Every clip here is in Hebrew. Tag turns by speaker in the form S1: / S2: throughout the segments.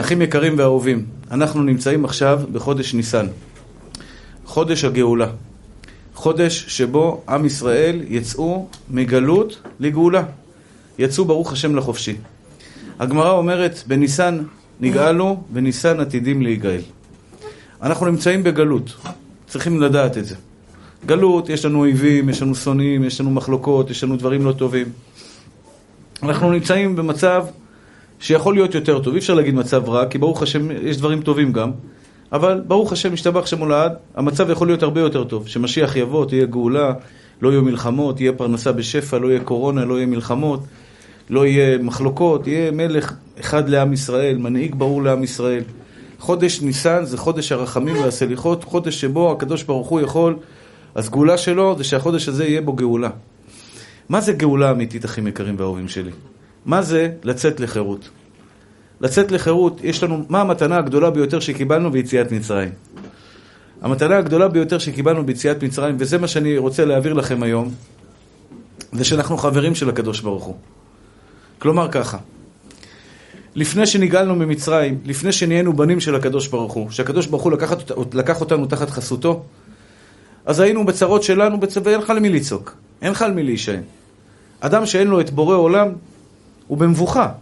S1: אחים יקרים ואהובים, אנחנו נמצאים עכשיו בחודש ניסן, חודש הגאולה, חודש שבו עם ישראל יצאו מגלות לגאולה, יצאו ברוך השם לחופשי. הגמרא אומרת, בניסן נגאלו, בניסן עתידים להיגאל. אנחנו נמצאים בגלות, צריכים לדעת את זה. גלות, יש לנו אויבים, יש לנו שונאים, יש לנו מחלוקות, יש לנו דברים לא טובים. אנחנו נמצאים במצב שיכול להיות יותר טוב. אי אפשר להגיד מצב רע, כי ברוך השם יש דברים טובים גם, אבל ברוך השם, משתבח שם הולד, המצב יכול להיות הרבה יותר טוב. שמשיח יבוא, תהיה גאולה, לא יהיו מלחמות, תהיה פרנסה בשפע, לא יהיה קורונה, לא יהיה מלחמות, לא יהיה מחלוקות, יהיה מלך אחד לעם ישראל, מנהיג ברור לעם ישראל. חודש ניסן זה חודש הרחמים והסליחות, חודש שבו הקדוש ברוך הוא יכול, הסגולה שלו זה שהחודש הזה יהיה בו גאולה. מה זה גאולה אמיתית, אחים יקרים ואהובים שלי? מה זה לצאת לחירות? לצאת לחירות, יש לנו, מה המתנה הגדולה ביותר שקיבלנו ביציאת מצרים? המתנה הגדולה ביותר שקיבלנו ביציאת מצרים, וזה מה שאני רוצה להעביר לכם היום, זה שאנחנו חברים של הקדוש ברוך הוא. כלומר ככה, לפני שנגאלנו ממצרים, לפני שנהיינו בנים של הקדוש ברוך הוא, שהקדוש ברוך הוא לקח, לקח אותנו תחת חסותו, אז היינו בצרות שלנו, ואין לך למי לצעוק, אין לך על מי להישען. אדם שאין לו את בורא עולם, הוא במבוכה,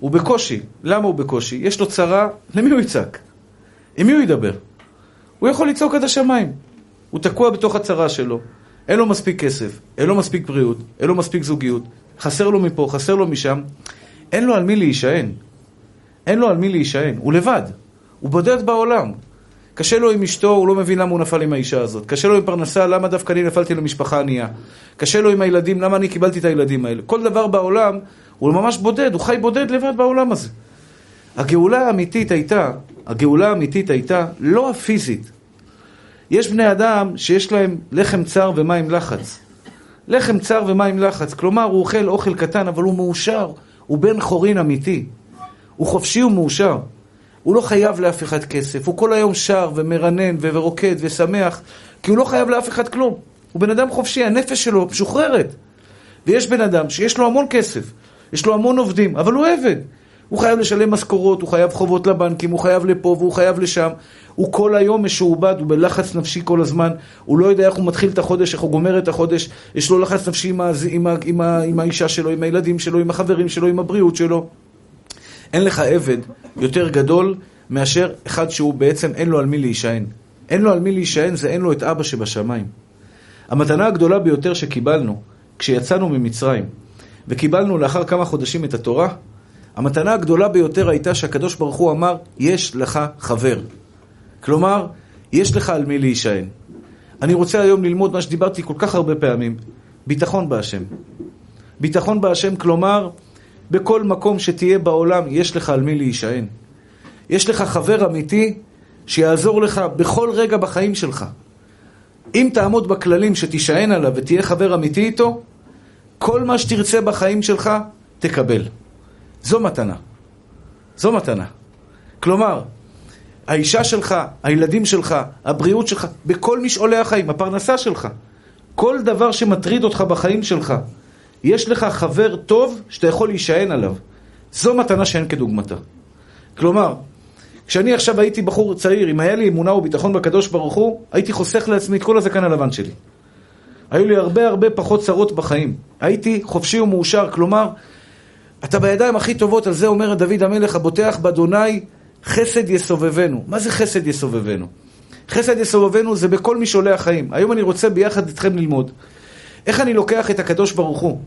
S1: הוא בקושי. למה הוא בקושי? יש לו צרה, למי הוא יצעק? עם מי הוא ידבר? הוא יכול לצעוק עד השמיים. הוא תקוע בתוך הצרה שלו. אין לו מספיק כסף, אין לו מספיק בריאות, אין לו מספיק זוגיות, חסר לו מפה, חסר לו משם. אין לו על מי להישען. אין לו על מי להישען. הוא לבד. הוא בודד בעולם. קשה לו עם אשתו, הוא לא מבין למה הוא נפל עם האישה הזאת. קשה לו עם פרנסה, למה דווקא אני נפלתי למשפחה ענייה. קשה לו עם הילדים, למה אני קיבלתי את הילדים האלה. כל דבר בעולם, הוא ממש בודד, הוא חי בודד לבד בעולם הזה. הגאולה האמיתית הייתה, הגאולה האמיתית הייתה לא הפיזית. יש בני אדם שיש להם לחם צר ומים לחץ. לחם צר ומים לחץ, כלומר הוא אוכל אוכל קטן אבל הוא מאושר, הוא בן חורין אמיתי. הוא חופשי ומאושר. הוא לא חייב לאף אחד כסף, הוא כל היום שר ומרנן ורוקד ושמח, כי הוא לא חייב לאף אחד כלום. הוא בן אדם חופשי, הנפש שלו משוחררת. ויש בן אדם שיש לו המון כסף, יש לו המון עובדים, אבל הוא עבד. הוא חייב לשלם משכורות, הוא חייב חובות לבנקים, הוא חייב לפה והוא חייב לשם. הוא כל היום משועבד, הוא בלחץ נפשי כל הזמן, הוא לא יודע איך הוא מתחיל את החודש, איך הוא גומר את החודש, יש לו לחץ נפשי עם, ה, עם, ה, עם, ה, עם האישה שלו, עם הילדים שלו, עם החברים שלו, עם הבריאות שלו. אין לך עבד יותר גדול מאשר אחד שהוא בעצם אין לו על מי להישען. אין לו על מי להישען זה אין לו את אבא שבשמיים. המתנה הגדולה ביותר שקיבלנו כשיצאנו ממצרים וקיבלנו לאחר כמה חודשים את התורה, המתנה הגדולה ביותר הייתה שהקדוש ברוך הוא אמר, יש לך חבר. כלומר, יש לך על מי להישען. אני רוצה היום ללמוד מה שדיברתי כל כך הרבה פעמים, ביטחון בהשם. ביטחון בהשם, כלומר, בכל מקום שתהיה בעולם יש לך על מי להישען. יש לך חבר אמיתי שיעזור לך בכל רגע בחיים שלך. אם תעמוד בכללים שתישען עליו ותהיה חבר אמיתי איתו, כל מה שתרצה בחיים שלך, תקבל. זו מתנה. זו מתנה. כלומר, האישה שלך, הילדים שלך, הבריאות שלך, בכל משעולי החיים, הפרנסה שלך, כל דבר שמטריד אותך בחיים שלך, יש לך חבר טוב שאתה יכול להישען עליו. זו מתנה שאין כדוגמתה. כלומר, כשאני עכשיו הייתי בחור צעיר, אם היה לי אמונה וביטחון בקדוש ברוך הוא, הייתי חוסך לעצמי את כל הזקן הלבן שלי. היו לי הרבה הרבה פחות צרות בחיים. הייתי חופשי ומאושר, כלומר, אתה בידיים הכי טובות, על זה אומר דוד המלך, הבוטח באדוני חסד יסובבנו. מה זה חסד יסובבנו? חסד יסובבנו זה בכל משעולי החיים. היום אני רוצה ביחד איתכם ללמוד איך אני לוקח את הקדוש ברוך הוא,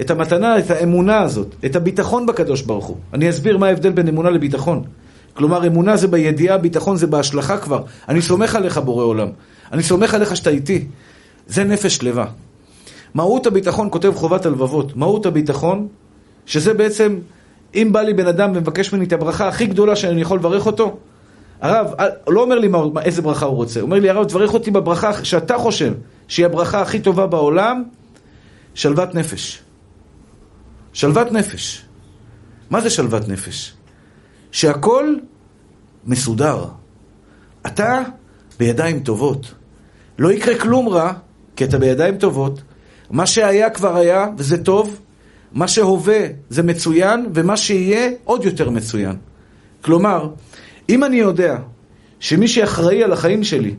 S1: את המתנה, את האמונה הזאת, את הביטחון בקדוש ברוך הוא. אני אסביר מה ההבדל בין אמונה לביטחון. כלומר, אמונה זה בידיעה, ביטחון זה בהשלכה כבר. אני סומך עליך, בורא עולם. אני סומך עליך שאתה איתי. זה נפש שלווה. מהות הביטחון, כותב חובת הלבבות, מהות הביטחון, שזה בעצם, אם בא לי בן אדם ומבקש ממני את הברכה הכי גדולה שאני יכול לברך אותו, הרב, לא אומר לי מה, איזה ברכה הוא רוצה, הוא אומר לי, הרב, תברך אותי בברכה שאתה חושב שהיא הברכה הכי טובה בעולם, שלוות נפש. שלוות נפש. מה זה שלוות נפש? שהכל מסודר. אתה בידיים טובות. לא יקרה כלום רע, כי אתה בידיים טובות. מה שהיה כבר היה, וזה טוב. מה שהווה זה מצוין, ומה שיהיה עוד יותר מצוין. כלומר, אם אני יודע שמי שאחראי על החיים שלי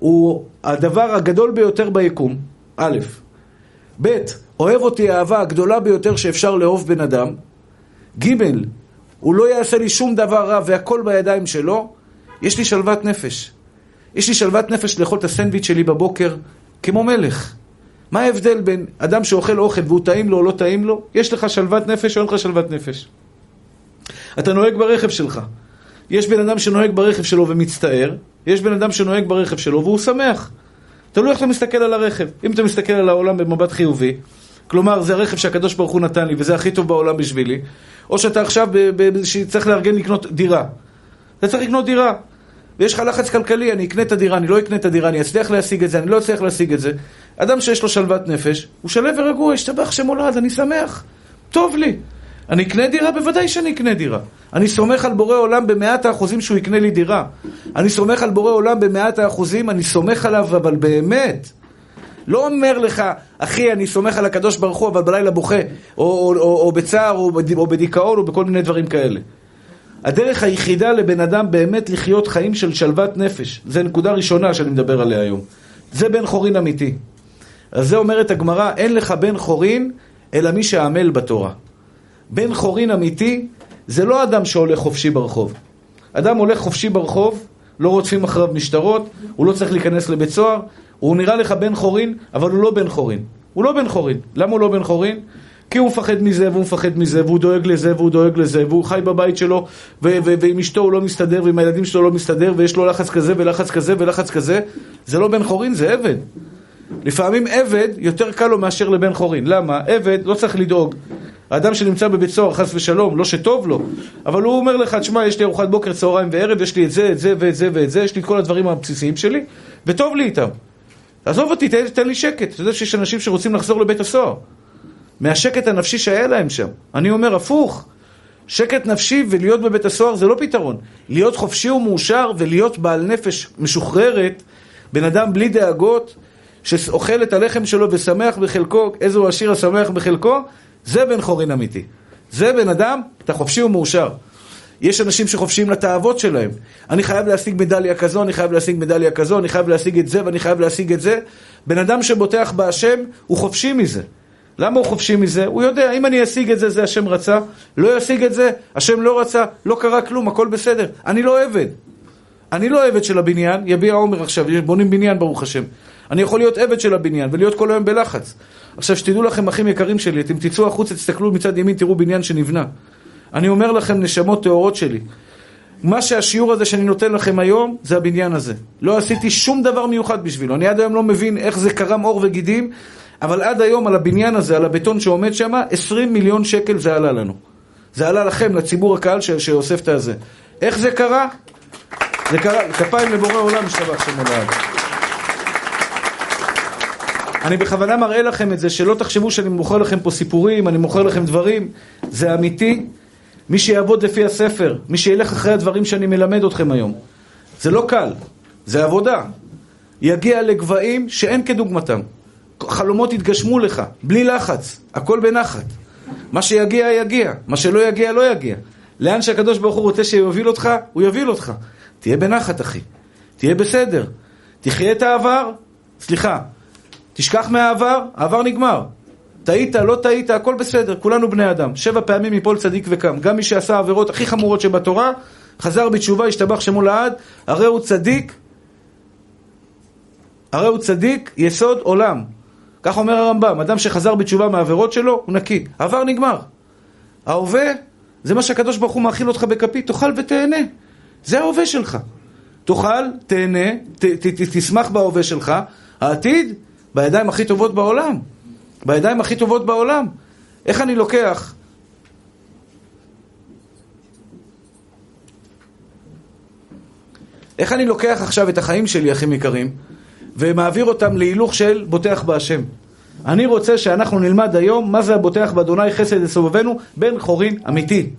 S1: הוא הדבר הגדול ביותר ביקום, א', ב', אוהב אותי האהבה הגדולה ביותר שאפשר לאהוב בן אדם, ג', הוא לא יעשה לי שום דבר רע והכל בידיים שלו, יש לי שלוות נפש. יש לי שלוות נפש לאכול את הסנדוויץ' שלי בבוקר כמו מלך. מה ההבדל בין אדם שאוכל אוכל והוא טעים לו או לא טעים לו? יש לך שלוות נפש או אין לך שלוות נפש? אתה נוהג ברכב שלך. יש בן אדם שנוהג ברכב שלו ומצטער, יש בן אדם שנוהג ברכב שלו והוא שמח. תלוי איך אתה מסתכל על הרכב. אם אתה מסתכל על העולם במבט חיובי, כלומר זה הרכב שהקדוש ברוך הוא נתן לי וזה הכי טוב בעולם בשבילי, או שאתה עכשיו צריך לארגן לקנות דירה. אתה צריך לקנות דירה. ויש לך לחץ כלכלי, אני אקנה את הדירה, אני לא אקנה את הדירה, אני אצליח להשיג את זה, אני לא אצליח להשיג את זה. אדם שיש לו שלוות נפש, הוא שלו ורגוע, השתבח שמולד, אני שמח, טוב לי. אני אקנה דירה? בוודאי שאני אקנה דירה. אני סומך על בורא עולם במאת האחוזים שהוא יקנה לי דירה. אני סומך על בורא עולם במאת האחוזים, אני סומך עליו, אבל באמת. לא אומר לך, אחי, אני סומך על הקדוש ברוך הוא, אבל בלילה בוכה, או, או, או, או בצער, או, או בדיכאון, או בכל מיני דברים כאלה. הדרך היחידה לבן אדם באמת לחיות חיים של שלוות נפש, זה נקודה ראשונה שאני מדבר עליה היום. זה בן חורין אמיתי. אז זה אומרת הגמרא, אין לך בן חורין, אלא מי שעמל בתורה. בן חורין אמיתי, זה לא אדם שהולך חופשי ברחוב. אדם הולך חופשי ברחוב, לא רודפים אחריו משטרות, הוא לא צריך להיכנס לבית סוהר, הוא נראה לך בן חורין, אבל הוא לא בן חורין. הוא לא בן חורין. למה הוא לא בן חורין? כי הוא מפחד מזה, והוא מפחד מזה, והוא דואג לזה, והוא דואג לזה, והוא חי בבית שלו, ועם אשתו הוא לא מסתדר, ועם הילדים שלו לא מסתדר, ויש לו לחץ כזה, ולחץ כזה, ולחץ כזה. זה לא בן חורין, זה עבד. לפעמים עבד יותר קל לו מאשר לבן חורין. למה? עבד לא צריך לדאוג. האדם שנמצא בבית סוהר, חס ושלום, לא שטוב לו, אבל הוא אומר לך, תשמע, יש לי ארוחת בוקר, צהריים וערב, יש לי את זה, את זה ואת זה ואת זה, יש לי את כל הדברים הבסיסיים שלי, וטוב לי איתם. עזוב אותי, תן, תן לי שקט. אתה יודע שיש אנשים שרוצים לחזור לבית הסוהר. מהשקט הנפשי שהיה להם שם. אני אומר, הפוך. שקט נפשי ולהיות בבית הסוהר זה לא פתרון. להיות חופשי ומאושר ולהיות בעל נפש משוחררת, בן אדם בלי דאגות, שאוכל את הלחם שלו ושמח בחלקו, איזהו עשיר השמח בחלקו, זה בן חורין אמיתי. זה בן אדם, אתה חופשי ומאושר. יש אנשים שחופשיים לתאוות שלהם. אני חייב להשיג מדליה כזו, אני חייב להשיג מדליה כזו, אני חייב להשיג את זה ואני חייב להשיג את זה. בן אדם שבוטח בהשם, הוא חופשי מזה. למה הוא חופשי מזה? הוא יודע, אם אני אשיג את זה, זה השם רצה, לא אשיג את זה, השם לא רצה, לא קרה כלום, הכל בסדר. אני לא עבד. אני לא עבד של הבניין, יביע עומר עכשיו, בונים בניין ברוך השם. אני יכול להיות עבד של הבניין ולהיות כל היום בלחץ. עכשיו, שתדעו לכם, אחים יקרים שלי, אתם תצאו החוצה, תסתכלו מצד ימין, תראו בניין שנבנה. אני אומר לכם, נשמות טהורות שלי, מה שהשיעור הזה שאני נותן לכם היום, זה הבניין הזה. לא עשיתי שום דבר מיוחד בשבילו. אני עד היום לא מבין איך זה קרם עור וגידים, אבל עד היום על הבניין הזה, על הבטון שעומד שם, 20 מיליון שקל זה עלה לנו. זה עלה לכם, לציבור הקהל שאוסף את הזה. איך זה קרה? זה קרה, כפיים לבורא עולם, השתבח שם עליו. אני בכוונה מראה לכם את זה, שלא תחשבו שאני מוכר לכם פה סיפורים, אני מוכר לכם דברים. זה אמיתי. מי שיעבוד לפי הספר, מי שילך אחרי הדברים שאני מלמד אתכם היום. זה לא קל, זה עבודה. יגיע לגבהים שאין כדוגמתם. חלומות יתגשמו לך, בלי לחץ, הכל בנחת. מה שיגיע, יגיע. מה שלא יגיע, לא יגיע. לאן שהקדוש ברוך הוא רוצה שיוביל אותך, הוא יוביל אותך. תהיה בנחת, אחי. תהיה בסדר. תחיה את העבר, סליחה, תשכח מהעבר, העבר נגמר. טעית, לא טעית, הכל בסדר, כולנו בני אדם. שבע פעמים יפול צדיק וקם. גם מי שעשה עבירות הכי חמורות שבתורה, חזר בתשובה, השתבח שמו לעד, הרי הוא צדיק, הרי הוא צדיק יסוד עולם. כך אומר הרמב"ם, אדם שחזר בתשובה מהעבירות שלו, הוא נקי. העבר נגמר. ההווה, זה מה שהקדוש ברוך הוא מאכיל אותך בכפית, תאכל ותהנה. זה ההווה שלך. תאכל, תהנה, ת, ת, ת, תשמח בהווה שלך. העתיד, בידיים הכי טובות בעולם. בידיים הכי טובות בעולם. איך אני לוקח? איך אני לוקח עכשיו את החיים שלי, אחים יקרים, ומעביר אותם להילוך של בוטח בהשם? אני רוצה שאנחנו נלמד היום מה זה הבוטח באדוני חסד לסובבנו, בן חורין אמיתי.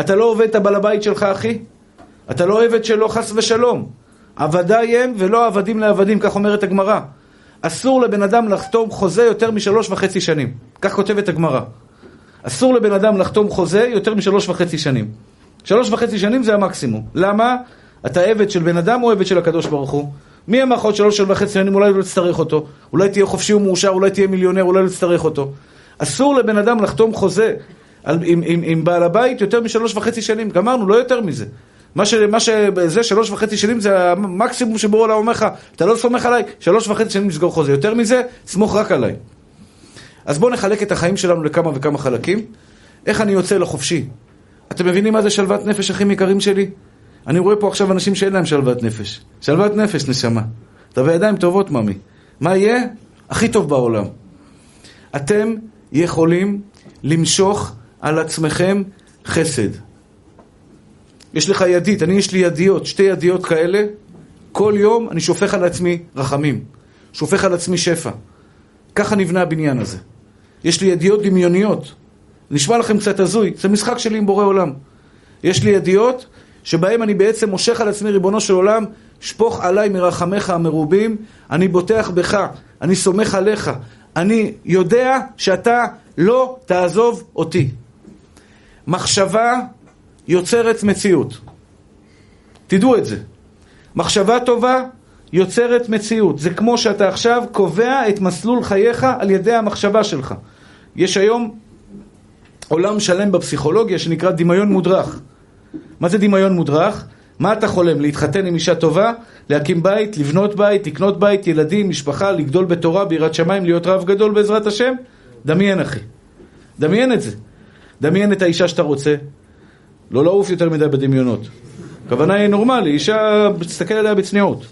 S1: אתה לא עובד את הבעל הבית שלך, אחי? אתה לא עבד שלו, חס ושלום. עבדיי הם ולא עבדים לעבדים, כך אומרת הגמרא. אסור לבן אדם לחתום חוזה יותר משלוש וחצי שנים. כך כותבת הגמרא. אסור לבן אדם לחתום חוזה יותר משלוש וחצי שנים. שלוש וחצי שנים זה המקסימום. למה? אתה עבד של בן אדם או עבד של הקדוש ברוך הוא? מי אמר לך עוד שלוש וחצי שנים אולי לא תצטרך אותו? אולי תהיה חופשי ומאושר, אולי תהיה מיליונר, אולי לא תצטרך אותו. אסור לבן אדם לחתום חוזה על, עם, עם, עם בעל הבית יותר משלוש וחצי שנים. גמרנו, לא יותר מזה. מה, ש, מה שזה שלוש וחצי שנים זה המקסימום שבו העולם אומר לך, אתה לא סומך עליי, שלוש וחצי שנים לסגור חוזה. יותר מזה, סמוך רק עליי. אז בואו נחלק את החיים שלנו לכמה וכמה חלקים. איך אני יוצא לחופשי? אתם מבינים מה זה שלוות נפש, אחים יקרים שלי? אני רואה פה עכשיו אנשים שאין להם שלוות נפש. שלוות נפש, נשמה. אתה בידיים טובות, ממי. מה יהיה? הכי טוב בעולם. אתם יכולים למשוך על עצמכם חסד. יש לך ידית, אני יש לי ידיות, שתי ידיות כאלה, כל יום אני שופך על עצמי רחמים, שופך על עצמי שפע. ככה נבנה הבניין הזה. יש לי ידיעות דמיוניות. נשמע לכם קצת הזוי, זה משחק שלי עם בורא עולם. יש לי ידיעות שבהם אני בעצם מושך על עצמי, ריבונו של עולם, שפוך עליי מרחמיך המרובים, אני בוטח בך, אני סומך עליך, אני יודע שאתה לא תעזוב אותי. מחשבה יוצרת מציאות. תדעו את זה. מחשבה טובה יוצרת מציאות. זה כמו שאתה עכשיו קובע את מסלול חייך על ידי המחשבה שלך. יש היום עולם שלם בפסיכולוגיה שנקרא דמיון מודרך. מה זה דמיון מודרך? מה אתה חולם? להתחתן עם אישה טובה? להקים בית? לבנות בית? לקנות בית? ילדים? משפחה? לגדול בתורה? ביראת שמיים? להיות רב גדול בעזרת השם? דמיין אחי. דמיין את זה. דמיין את האישה שאתה רוצה. לא לעוף יותר מדי בדמיונות. הכוונה היא נורמלי, אישה, תסתכל עליה בצניעות.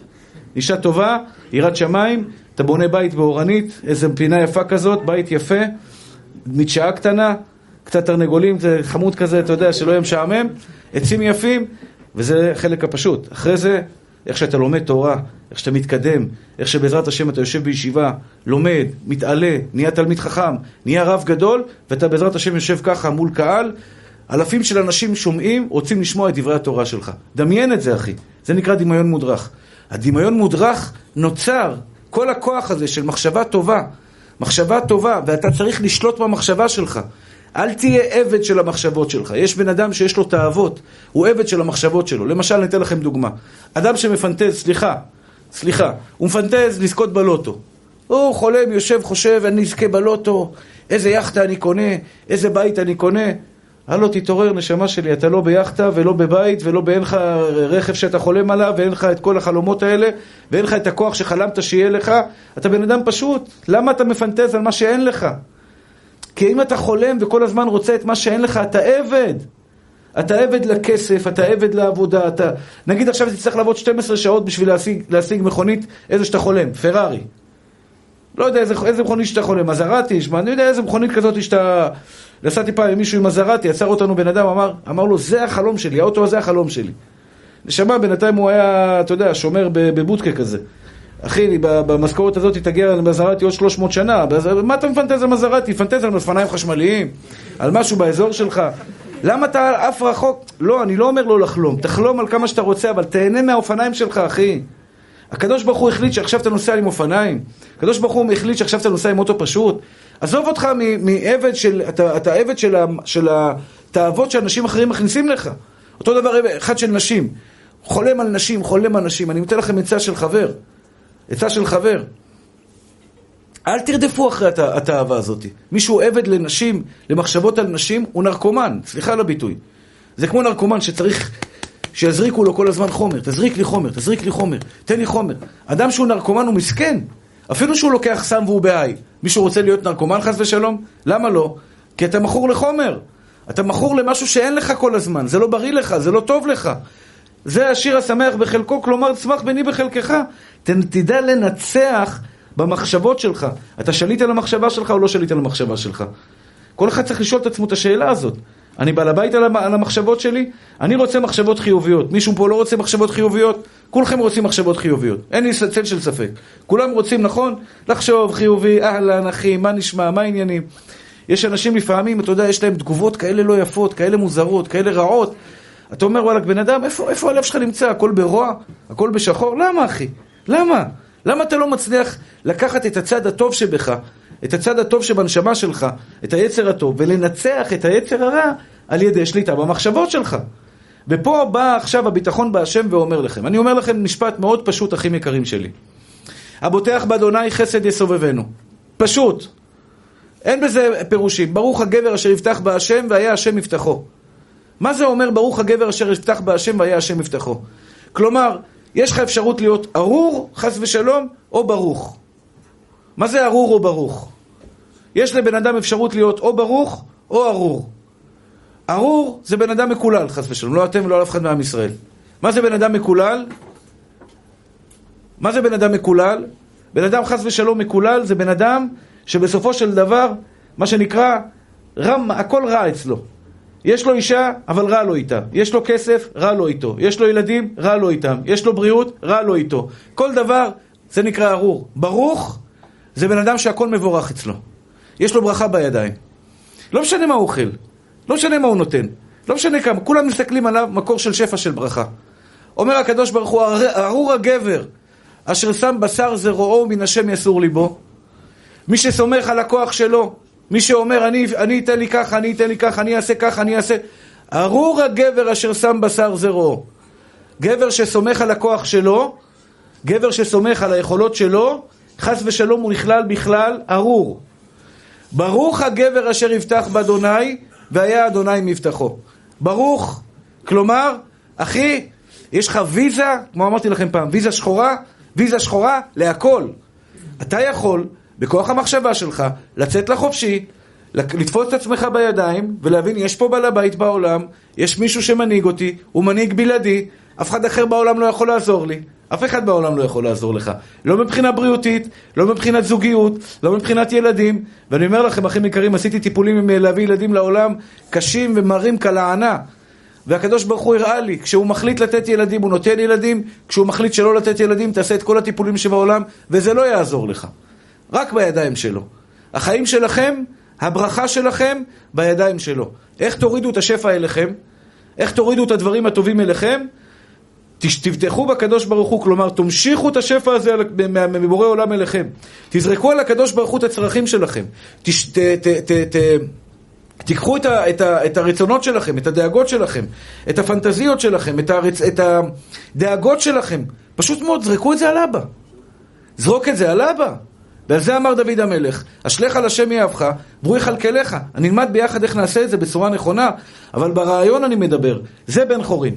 S1: אישה טובה, יראת שמיים, אתה בונה בית באורנית, איזה פינה יפה כזאת, בית יפה, מדשאה קטנה, קצת תרנגולים, זה חמוד כזה, אתה יודע, שלא יהיה משעמם, עצים יפים, וזה החלק הפשוט. אחרי זה, איך שאתה לומד תורה, איך שאתה מתקדם, איך שבעזרת השם אתה יושב בישיבה, לומד, מתעלה, נהיה תלמיד חכם, נהיה רב גדול, ואתה בעזרת השם יושב ככה מול קהל, אלפים של אנשים שומעים, רוצים לשמוע את דברי התורה שלך. דמיין את זה, אחי. זה נקרא דמיון מודרך. הדמיון מודרך נוצר, כל הכוח הזה של מחשבה טובה, מחשבה טובה, ואתה צריך לשלוט במחשבה שלך. אל תהיה עבד של המחשבות שלך. יש בן אדם שיש לו תאוות, הוא עבד של המחשבות שלו. למשל, אני אתן לכם דוגמה. אדם שמפנטז, סליחה, סליחה, הוא מפנטז לזכות בלוטו. הוא חולם, יושב, חושב, אני אזכה בלוטו, איזה יאכטה אני קונה, איזה בית אני קונה. הלו, תתעורר, נשמה שלי, אתה לא ביאכטה ולא בבית ולא באין לך רכב שאתה חולם עליו ואין לך את כל החלומות האלה ואין לך את הכוח שחלמת שיהיה לך. אתה בן אדם פשוט. למה אתה מפנטז על מה שאין לך? כי אם אתה חולם וכל הזמן רוצה את מה שאין לך, אתה עבד. אתה עבד לכסף, אתה עבד לעבודה, אתה... נגיד עכשיו תצטרך לעבוד 12 שעות בשביל להשיג, להשיג מכונית, איזה שאתה חולם, פרארי. לא יודע איזה, איזה מכונית שאתה חולם, מזרטי, שמע, אני יודע איזה מכונית כזאת שאתה... נסעתי פעם עם מישהו עם מזרטי, עצר אותנו בן אדם, אמר, אמר לו, זה החלום שלי, האוטו הזה החלום שלי. נשמע, בינתיים הוא היה, אתה יודע, שומר בבודקה כזה. אחי, במשכורת הזאת תגיע למזרטי עוד 300 שנה, מה אתה מפנטז על מזרטי? פנטז על אופניים חשמליים, על משהו באזור שלך. למה אתה עף רחוק? לא, אני לא אומר לא לחלום, תחלום על כמה שאתה רוצה, אבל תהנה מהאופניים שלך, אחי. הקדוש ברוך הוא החליט שעכשיו אתה נוסע עם אופניים. הקדוש ברוך הוא החליט שעכשיו אתה נוסע עם אוטו פשוט. עזוב אותך מעבד של, אתה, אתה עבד של, של התאוות שאנשים אחרים מכניסים לך. אותו דבר אחד של נשים. חולם על נשים, חולם על נשים. אני נותן לכם עצה של חבר. עצה של חבר. אל תרדפו אחרי הת... התאווה הזאת. מישהו עבד לנשים, למחשבות על נשים, הוא נרקומן. סליחה על הביטוי. זה כמו נרקומן שצריך שיזריקו לו כל הזמן חומר. תזריק לי חומר, תזריק לי חומר, תן לי חומר. אדם שהוא נרקומן הוא מסכן. אפילו שהוא לוקח סם והוא בהיי. מישהו רוצה להיות נרקומן חס ושלום? למה לא? כי אתה מכור לחומר. אתה מכור למשהו שאין לך כל הזמן. זה לא בריא לך, זה לא טוב לך. זה השיר השמח בחלקו, כלומר צמח בני בחלקך. תדע לנצח במחשבות שלך. אתה שליט על המחשבה שלך או לא שליט על המחשבה שלך? כל אחד צריך לשאול את עצמו את השאלה הזאת. אני בעל הבית על המחשבות שלי? אני רוצה מחשבות חיוביות. מישהו פה לא רוצה מחשבות חיוביות? כולכם רוצים מחשבות חיוביות. אין לי צל של ספק. כולם רוצים, נכון? לחשוב חיובי, אהלן, אחי, מה נשמע, מה העניינים? יש אנשים לפעמים, אתה יודע, יש להם תגובות כאלה לא יפות, כאלה מוזרות, כאלה רעות. אתה אומר, וואלכ, בן אדם, איפה, איפה הלב שלך נמצא? הכל ברוע? הכל בשחור? למה, אחי? למה? למה אתה לא מצליח לקחת את הצד הטוב שבך, את הצד הטוב שבנשמה שלך, את היצר הטוב, ולנצח את היצר הרע על ידי שליטה במחשבות שלך? ופה בא עכשיו הביטחון בהשם ואומר לכם. אני אומר לכם משפט מאוד פשוט, אחים יקרים שלי. הבוטח באדוני חסד יסובבנו. פשוט. אין בזה פירושים. ברוך הגבר אשר יפתח בהשם והיה השם יפתחו. מה זה אומר ברוך הגבר אשר יפתח בהשם והיה השם יפתחו? כלומר, יש לך אפשרות להיות ארור, חס ושלום, או ברוך. מה זה ארור או ברוך? יש לבן אדם אפשרות להיות או ברוך או ארור. ארור זה בן אדם מקולל, חס ושלום, לא אתם ולא אף אחד מעם ישראל. מה זה בן אדם מקולל? מה זה בן אדם מקולל? בן אדם חס ושלום מקולל זה בן אדם שבסופו של דבר, מה שנקרא, רם, הכל רע אצלו. יש לו אישה, אבל רע לו איתה. יש לו כסף, רע לו איתו. יש לו ילדים, רע לו איתם. יש לו בריאות, רע לו איתו. כל דבר, זה נקרא ארור. ברוך, זה בן אדם שהכל מבורך אצלו. יש לו ברכה בידיים. לא משנה מה הוא אוכל, לא משנה מה הוא נותן, לא משנה כמה, כולם מסתכלים עליו מקור של שפע של ברכה. אומר הקדוש ברוך הוא, ארור הגבר אשר שם בשר זרועו מן השם יסור ליבו. מי שסומך על הכוח שלו, מי שאומר, אני, אני אתן לי ככה, אני אתן לי ככה, אני אעשה ככה, אני אעשה... ארור הגבר אשר שם בשר זרועו. גבר שסומך על הכוח שלו, גבר שסומך על היכולות שלו, חס ושלום הוא נכלל בכלל ארור. ברוך הגבר אשר יבטח באדוני, והיה אדוני מבטחו. ברוך, כלומר, אחי, יש לך ויזה, כמו אמרתי לכם פעם, ויזה שחורה, ויזה שחורה להכל. אתה יכול, בכוח המחשבה שלך, לצאת לחופשי, לתפוס את עצמך בידיים, ולהבין, יש פה בעל הבית בעולם, יש מישהו שמנהיג אותי, הוא מנהיג בלעדי, אף אחד אחר בעולם לא יכול לעזור לי. אף אחד בעולם לא יכול לעזור לך. לא מבחינה בריאותית, לא מבחינת זוגיות, לא מבחינת ילדים. ואני אומר לכם, אחים יקרים, עשיתי טיפולים עם להביא ילדים לעולם קשים ומרים כלענה. והקדוש ברוך הוא הראה לי, כשהוא מחליט לתת ילדים, הוא נותן ילדים, כשהוא מחליט שלא לתת ילדים, תעשה את כל הטיפולים שבעולם, וזה לא יעזור לך. רק בידיים שלו. החיים שלכם, הברכה שלכם, בידיים שלו. איך תורידו את השפע אליכם? איך תורידו את הדברים הטובים אליכם? תבטחו בקדוש ברוך הוא, כלומר, תמשיכו את השפע הזה מבורא עולם אליכם. תזרקו על הקדוש ברוך הוא את הצרכים שלכם. תש, ת, ת, ת, ת, תיקחו את, ה, את, ה, את הרצונות שלכם, את הדאגות שלכם, את הפנטזיות שלכם, את, הרצ, את הדאגות שלכם. פשוט מאוד, זרקו את זה על אבא. זרוק את זה על אבא. ועל זה אמר דוד המלך, אשליך על השם יאהבך, והוא יכלכלך. אני נלמד ביחד איך נעשה את זה בצורה נכונה, אבל ברעיון אני מדבר. זה בן חורין.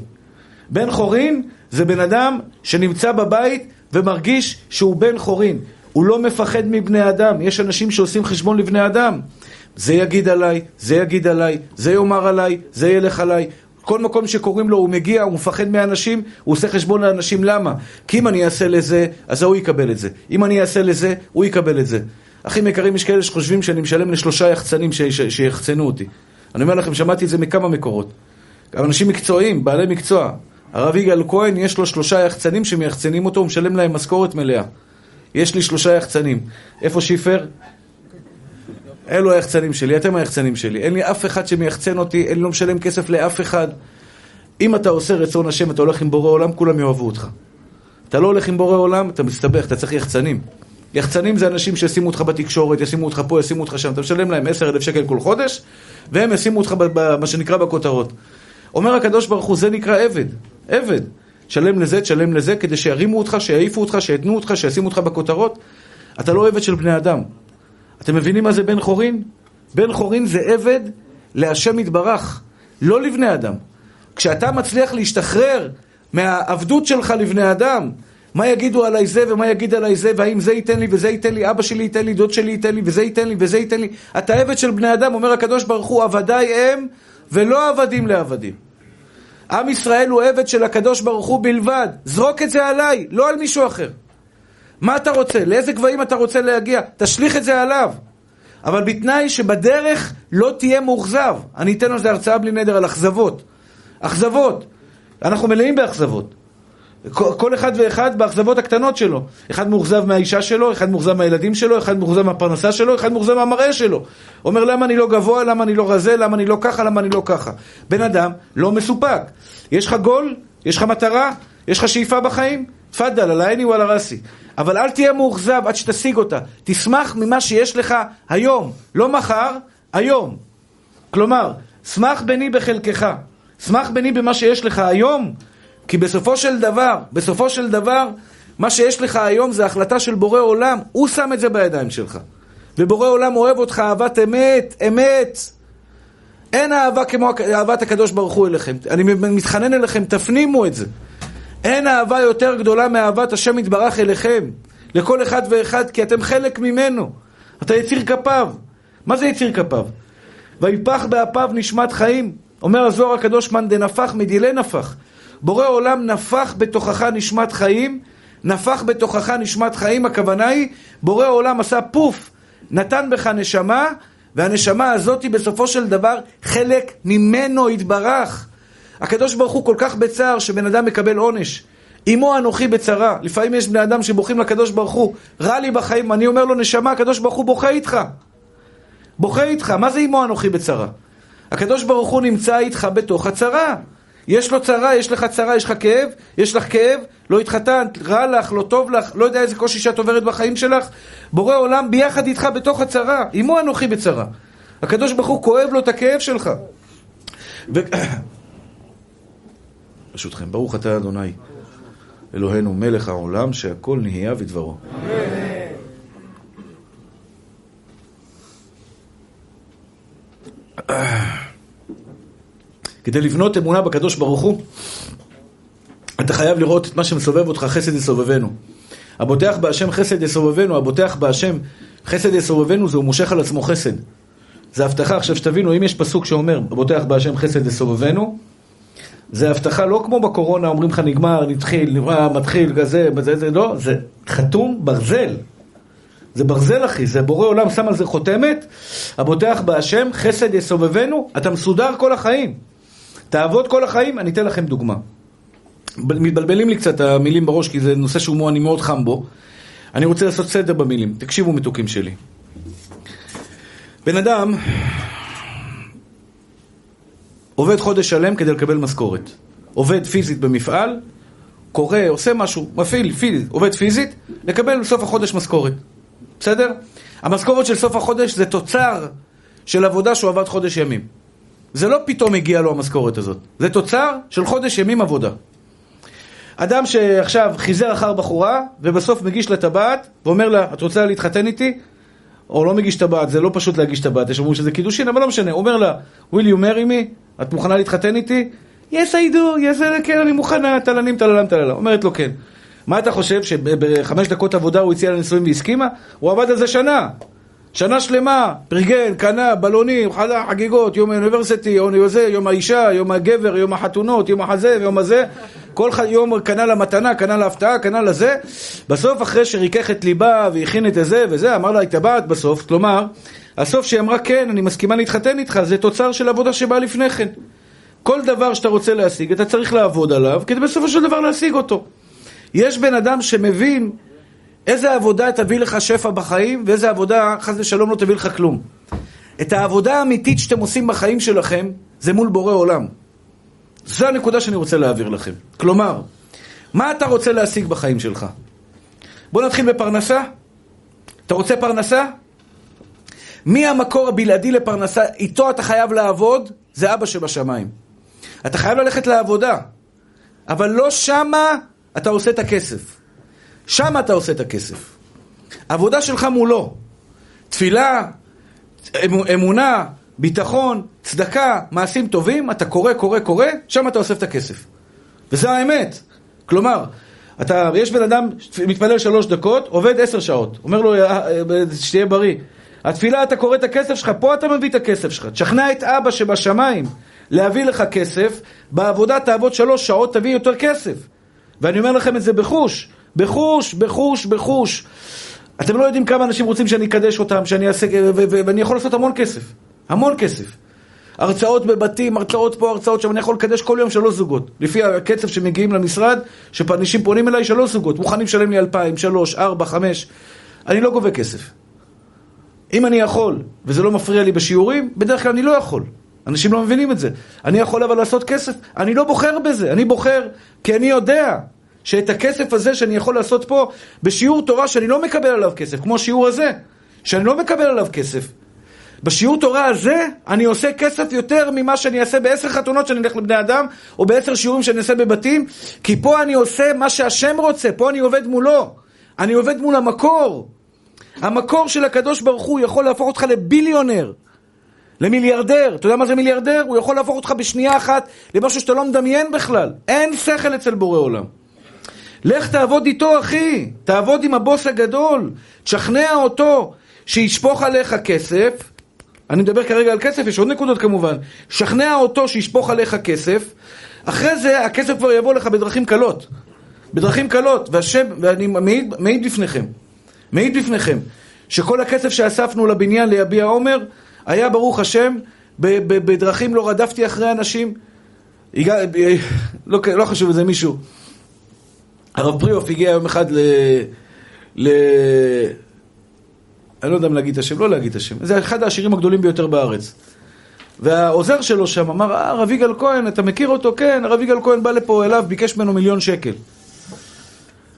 S1: בן חורין זה בן אדם שנמצא בבית ומרגיש שהוא בן חורין. הוא לא מפחד מבני אדם. יש אנשים שעושים חשבון לבני אדם. זה יגיד עליי, זה יגיד עליי, זה יאמר עליי, זה ילך עליי. כל מקום שקוראים לו הוא מגיע, הוא מפחד מאנשים, הוא עושה חשבון לאנשים. למה? כי אם אני אעשה לזה, אז הוא יקבל את זה. אם אני אעשה לזה, הוא יקבל את זה. אחים יקרים, יש כאלה שחושבים שאני משלם לשלושה יחצנים שיחצנו אותי. אני אומר לכם, שמעתי את זה מכמה מקורות. אנשים מקצועיים, בעלי מקצוע. הרב יגאל כהן, יש לו שלושה יחצנים שמייחצנים אותו, הוא משלם להם משכורת מלאה. יש לי שלושה יחצנים. איפה שיפר? אלו היחצנים שלי, אתם היחצנים שלי. אין לי אף אחד שמייחצן אותי, אני לא משלם כסף לאף אחד. אם אתה עושה רצון השם, אתה הולך עם בורא עולם, כולם יאהבו אותך. אתה לא הולך עם בורא עולם, אתה מסתבך, אתה צריך יחצנים. יחצנים זה אנשים שישימו אותך בתקשורת, ישימו אותך פה, ישימו אותך שם. אתה משלם להם עשר אלף שקל כל חודש, והם ישימו אותך במה שנקרא בכותרות. אומר הקדוש ברוך הוא, זה נקרא עבד. עבד. תשלם לזה, תשלם לזה, כדי שירימו אותך, שיעיפו אותך, שיתנו אותך, שישימו אותך בכותרות. אתה לא עבד של בני אדם. אתם מבינים מה זה בן חורין? בן חורין זה עבד להשם יתברך, לא לבני אדם. כשאתה מצליח להשתחרר מהעבדות שלך לבני אדם, מה יגידו עליי זה ומה יגיד עליי זה, והאם זה ייתן לי וזה ייתן לי, אבא שלי ייתן לי, דוד שלי ייתן לי, וזה ייתן לי וזה ייתן לי. אתה עבד של בני אדם, אומר הקדוש ברוך הוא, עבדיי הם ולא עבדים לעבדים. עם ישראל הוא עבד של הקדוש ברוך הוא בלבד. זרוק את זה עליי, לא על מישהו אחר. מה אתה רוצה? לאיזה גבהים אתה רוצה להגיע? תשליך את זה עליו. אבל בתנאי שבדרך לא תהיה מאוכזב. אני אתן על זה הרצאה בלי נדר על אכזבות. אכזבות. אנחנו מלאים באכזבות. כל אחד ואחד באכזבות הקטנות שלו. אחד מאוכזב מהאישה שלו, אחד מאוכזב מהילדים שלו, אחד מאוכזב מהפרנסה שלו, אחד מאוכזב מהמראה שלו. אומר למה אני לא גבוה, למה אני לא רזה, למה אני לא ככה, למה אני לא ככה. בן אדם לא מסופק. יש לך גול, יש לך מטרה, יש לך שאיפה בחיים, תפאדל, על העיני ועל הרסי. אבל אל תהיה מאוכזב עד שתשיג אותה. תשמח ממה שיש לך היום, לא מחר, היום. כלומר, שמח בני בחלקך. שמח בני במה שיש לך היום, כי בסופו של דבר, בסופו של דבר, מה שיש לך היום זה החלטה של בורא עולם, הוא שם את זה בידיים שלך. ובורא עולם אוהב אותך אהבת אמת, אמת. אין אהבה כמו אהבת הקדוש ברוך הוא אליכם. אני מתחנן אליכם, תפנימו את זה. אין אהבה יותר גדולה מאהבת השם יתברך אליכם. לכל אחד ואחד, כי אתם חלק ממנו. אתה יציר כפיו. מה זה יציר כפיו? ויפח באפיו נשמת חיים. אומר הזוהר הקדוש מאן דנפח מדילי נפח. בורא עולם נפח בתוכך נשמת חיים, נפח בתוכך נשמת חיים, הכוונה היא, בורא עולם עשה פוף, נתן בך נשמה, והנשמה הזאת היא בסופו של דבר חלק ממנו יתברך. הקדוש ברוך הוא כל כך בצער שבן אדם מקבל עונש. אמו אנוכי בצרה. לפעמים יש בני אדם שבוכים לקדוש ברוך הוא, רע לי בחיים, אני אומר לו, נשמה, הקדוש ברוך הוא בוכה איתך. בוכה איתך, מה זה אמו אנוכי בצרה? הקדוש ברוך הוא נמצא איתך בתוך הצרה. יש לו צרה, יש לך צרה, יש לך כאב, יש לך כאב, לא התחתנת, רע לך, לא טוב לך, לא יודע איזה קושי שאת עוברת בחיים שלך. בורא עולם ביחד איתך בתוך הצרה, עמו אנוכי בצרה. הקדוש ברוך הוא כואב לו את הכאב שלך. ו... ברשותכם, ברוך אתה אדוני, אלוהינו מלך העולם, שהכל נהיה בדברו. כדי לבנות אמונה בקדוש ברוך הוא, אתה חייב לראות את מה שמסובב אותך, חסד יסובבנו. הבוטח בהשם חסד יסובבנו, הבוטח בהשם חסד יסובבנו, זה הוא מושך על עצמו חסד. זה הבטחה, עכשיו שתבינו, אם יש פסוק שאומר, הבוטח בהשם חסד יסובבנו, זה הבטחה לא כמו בקורונה, אומרים לך נגמר, נתחיל, נברא, מתחיל, כזה, זה, זה לא, זה חתום ברזל. זה ברזל אחי, זה בורא עולם שם על זה חותמת, הבוטח בהשם, חסד יסובבנו, אתה מסודר כל החיים. תעבוד כל החיים, אני אתן לכם דוגמה. מתבלבלים לי קצת המילים בראש, כי זה נושא שהוא אני מאוד חם בו. אני רוצה לעשות סדר במילים. תקשיבו מתוקים שלי. בן אדם עובד חודש שלם כדי לקבל משכורת. עובד פיזית במפעל, קורא, עושה משהו, מפעיל, פיזית, עובד פיזית, לקבל בסוף החודש משכורת. בסדר? המשכורת של סוף החודש זה תוצר של עבודה שהוא עבד חודש ימים. זה לא פתאום הגיע לו המשכורת הזאת, זה תוצר של חודש ימים עבודה. אדם שעכשיו חיזר אחר בחורה, ובסוף מגיש לה טבעת, ואומר לה, את רוצה להתחתן איתי? או לא מגיש טבעת, זה לא פשוט להגיש טבעת, יש אומרים שזה קידושין, אבל לא משנה. הוא אומר לה, will you marry me? את מוכנה להתחתן איתי? yes I do, yes כן, אני מוכנה, טללים, טללם, טללה. אומרת לו כן. מה אתה חושב, שבחמש דקות עבודה הוא הציע לה נישואים והסכימה? הוא עבד על זה שנה. שנה שלמה, פרגן, קנה, בלונים, חלה, חגיגות, יום האוניברסיטי, יום האישה, יום הגבר, יום החתונות, יום החזה ויום הזה. כל יום קנה לה מתנה, קנה לה הפתעה, קנה לה זה. בסוף, אחרי שריכך את ליבה והכין את זה וזה, אמר לה, התאבעת בסוף. כלומר, הסוף שהיא אמרה, כן, אני מסכימה להתחתן איתך, זה תוצר של עבודה שבאה לפני כן. כל דבר שאתה רוצה להשיג, אתה צריך לעבוד עליו, כדי בסופו של דבר להשיג אותו. יש בן אדם שמבין איזה עבודה תביא לך שפע בחיים, ואיזה עבודה, חס ושלום, לא תביא לך כלום. את העבודה האמיתית שאתם עושים בחיים שלכם, זה מול בורא עולם. זו הנקודה שאני רוצה להעביר לכם. כלומר, מה אתה רוצה להשיג בחיים שלך? בוא נתחיל בפרנסה. אתה רוצה פרנסה? מי המקור הבלעדי לפרנסה? איתו אתה חייב לעבוד, זה אבא שבשמיים. אתה חייב ללכת לעבודה, אבל לא שמה אתה עושה את הכסף. שם אתה עושה את הכסף. העבודה שלך מולו. תפילה, אמונה, ביטחון, צדקה, מעשים טובים, אתה קורא, קורא, קורא, שם אתה אוסף את הכסף. וזה האמת. כלומר, אתה, יש בן אדם מתפלל שלוש דקות, עובד עשר שעות. אומר לו, אה, אה, שתהיה בריא. התפילה אתה קורא את הכסף שלך, פה אתה מביא את הכסף שלך. תשכנע את אבא שבשמיים להביא לך כסף, בעבודה תעבוד שלוש שעות, תביא יותר כסף. ואני אומר לכם את זה בחוש. בחוש, בחוש, בחוש. אתם לא יודעים כמה אנשים רוצים שאני אקדש אותם, שאני אעשה, ואני יכול לעשות המון כסף. המון כסף. הרצאות בבתים, הרצאות פה, הרצאות שם, אני יכול לקדש כל יום שלוש זוגות. לפי הקצב שמגיעים למשרד, שאנשים פונים אליי, שלוש זוגות. מוכנים לשלם לי אלפיים, שלוש, ארבע, חמש. אני לא גובה כסף. אם אני יכול, וזה לא מפריע לי בשיעורים, בדרך כלל אני לא יכול. אנשים לא מבינים את זה. אני יכול אבל לעשות כסף, אני לא בוחר בזה, אני בוחר כי אני יודע שאת הכסף הזה שאני יכול לעשות פה בשיעור תורה שאני לא מקבל עליו כסף, כמו השיעור הזה, שאני לא מקבל עליו כסף. בשיעור תורה הזה, אני עושה כסף יותר ממה שאני אעשה בעשר חתונות שאני אלך לבני אדם, או בעשר שיעורים שאני אעשה בבתים, כי פה אני עושה מה שהשם רוצה, פה אני עובד מולו. אני עובד מול המקור. המקור של הקדוש ברוך הוא יכול להפוך אותך לביליונר, למיליארדר. אתה יודע מה זה מיליארדר? הוא יכול להפוך אותך בשנייה אחת למשהו שאתה לא מדמיין בכלל. אין שכל אצל בורא עולם. לך תעבוד איתו, אחי. תעבוד עם הבוס הגדול. תשכנע אותו שישפוך עליך כסף. אני מדבר כרגע על כסף, יש עוד נקודות כמובן. שכנע אותו שישפוך עליך כסף. אחרי זה הכסף כבר יבוא לך בדרכים קלות. בדרכים קלות. והשם, ואני מעיד, מעיד בפניכם. מעיד בפניכם. שכל הכסף שאספנו לבניין ליביע עומר, היה ברוך השם, בדרכים לא רדפתי אחרי אנשים. לא, לא חשוב איזה מישהו. הרב פריאוף הגיע יום אחד ל... ל... אני לא יודע אם להגיד את השם, לא להגיד את השם. זה אחד העשירים הגדולים ביותר בארץ. והעוזר שלו שם אמר, אה, הרב יגאל כהן, אתה מכיר אותו? כן, הרב יגאל כהן בא לפה אליו, ביקש ממנו מיליון שקל.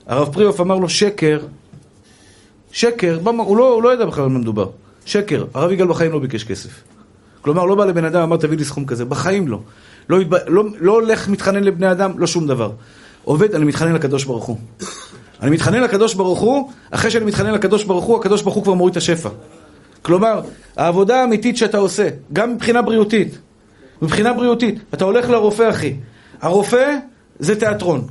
S1: הרב פריאוף אמר לו, שקר, שקר, הוא לא, הוא לא ידע בכלל על מה מדובר. שקר, הרב יגאל בחיים לא ביקש כסף. כלומר, לא בא לבן אדם, אמר תביא לי סכום כזה, בחיים לא. לא, לא, לא הולך מתחנן לבני אדם, לא שום דבר. עובד, אני מתחנן לקדוש ברוך הוא. אני מתחנן לקדוש ברוך הוא, אחרי שאני מתחנן לקדוש ברוך הוא, הקדוש ברוך הוא כבר מוריד את השפע. כלומר, העבודה האמיתית שאתה עושה, גם מבחינה בריאותית, מבחינה בריאותית, אתה הולך לרופא, אחי. הרופא זה תיאטרון.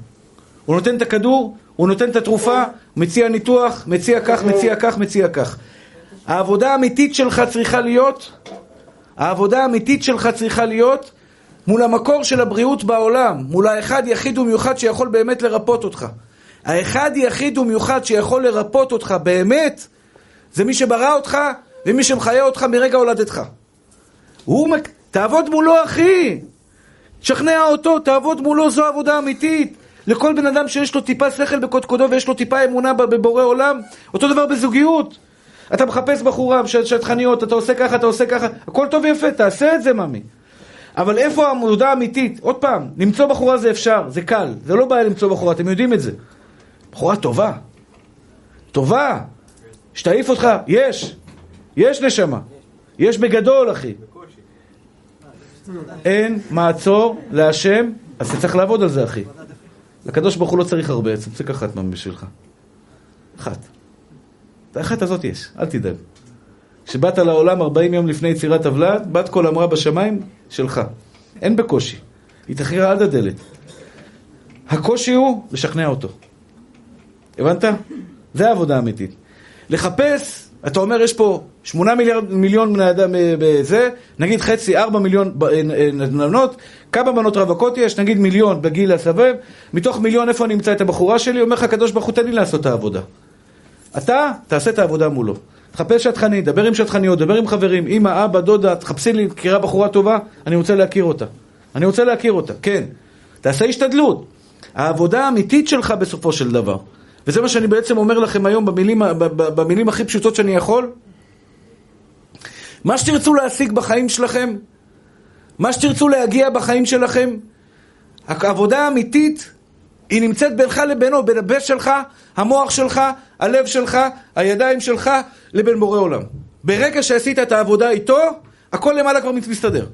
S1: הוא נותן את הכדור, הוא נותן את התרופה, מציע ניתוח, מציע כך, מציע כך, מציע כך. העבודה האמיתית שלך צריכה להיות, העבודה האמיתית שלך צריכה להיות מול המקור של הבריאות בעולם, מול האחד יחיד ומיוחד שיכול באמת לרפות אותך. האחד יחיד ומיוחד שיכול לרפות אותך באמת, זה מי שברא אותך ומי שמחיה אותך מרגע הולדתך. הוא, תעבוד מולו אחי, תשכנע אותו, תעבוד מולו, זו עבודה אמיתית. לכל בן אדם שיש לו טיפה שכל בקודקודו ויש לו טיפה אמונה בבורא עולם, אותו דבר בזוגיות. אתה מחפש בחורה שטחניות, אתה עושה ככה, אתה עושה ככה, הכל טוב ויפה, תעשה את זה, ממי. אבל איפה העמודה האמיתית? עוד פעם, למצוא בחורה זה אפשר, זה קל, זה לא בעיה למצוא בחורה, אתם יודעים את זה. בחורה טובה, טובה, שתעיף אותך, יש, יש נשמה, יש בגדול, אחי. אין מעצור להשם, אז אתה צריך לעבוד על זה, אחי. לקדוש ברוך הוא לא צריך הרבה, צריך אחת בשבילך. אחת. את האחת הזאת יש, אל תדאג. כשבאת לעולם 40 יום לפני יצירת הוולד, בת קול אמרה בשמיים, שלך. אין בקושי. היא תחרירה עד הדלת. הקושי הוא לשכנע אותו. הבנת? זה העבודה האמיתית. לחפש, אתה אומר, יש פה 8 מיליון, מיליון בני אדם אה, בזה, נגיד חצי, 4 מיליון בנות, אה, אה, כמה בנות רווקות יש? נגיד מיליון בגיל הסבב, מתוך מיליון איפה אני אמצא את הבחורה שלי? אומר לך הקדוש ברוך הוא, תן לי לעשות את העבודה. אתה, תעשה את העבודה מולו. תחפש שטחנית, דבר עם שטחניות, דבר עם חברים, אמא, אבא, דודה, תחפשי לי, מכירה בחורה טובה, אני רוצה להכיר אותה. אני רוצה להכיר אותה, כן. תעשה השתדלות. העבודה האמיתית שלך בסופו של דבר. וזה מה שאני בעצם אומר לכם היום במילים, במילים הכי פשוטות שאני יכול. מה שתרצו להשיג בחיים שלכם, מה שתרצו להגיע בחיים שלכם, העבודה האמיתית היא נמצאת בינך לבינו, בין הבן שלך, המוח שלך, הלב שלך, הידיים שלך, לבין בורא עולם. ברגע שעשית את העבודה איתו, הכל למעלה כבר מסתדר.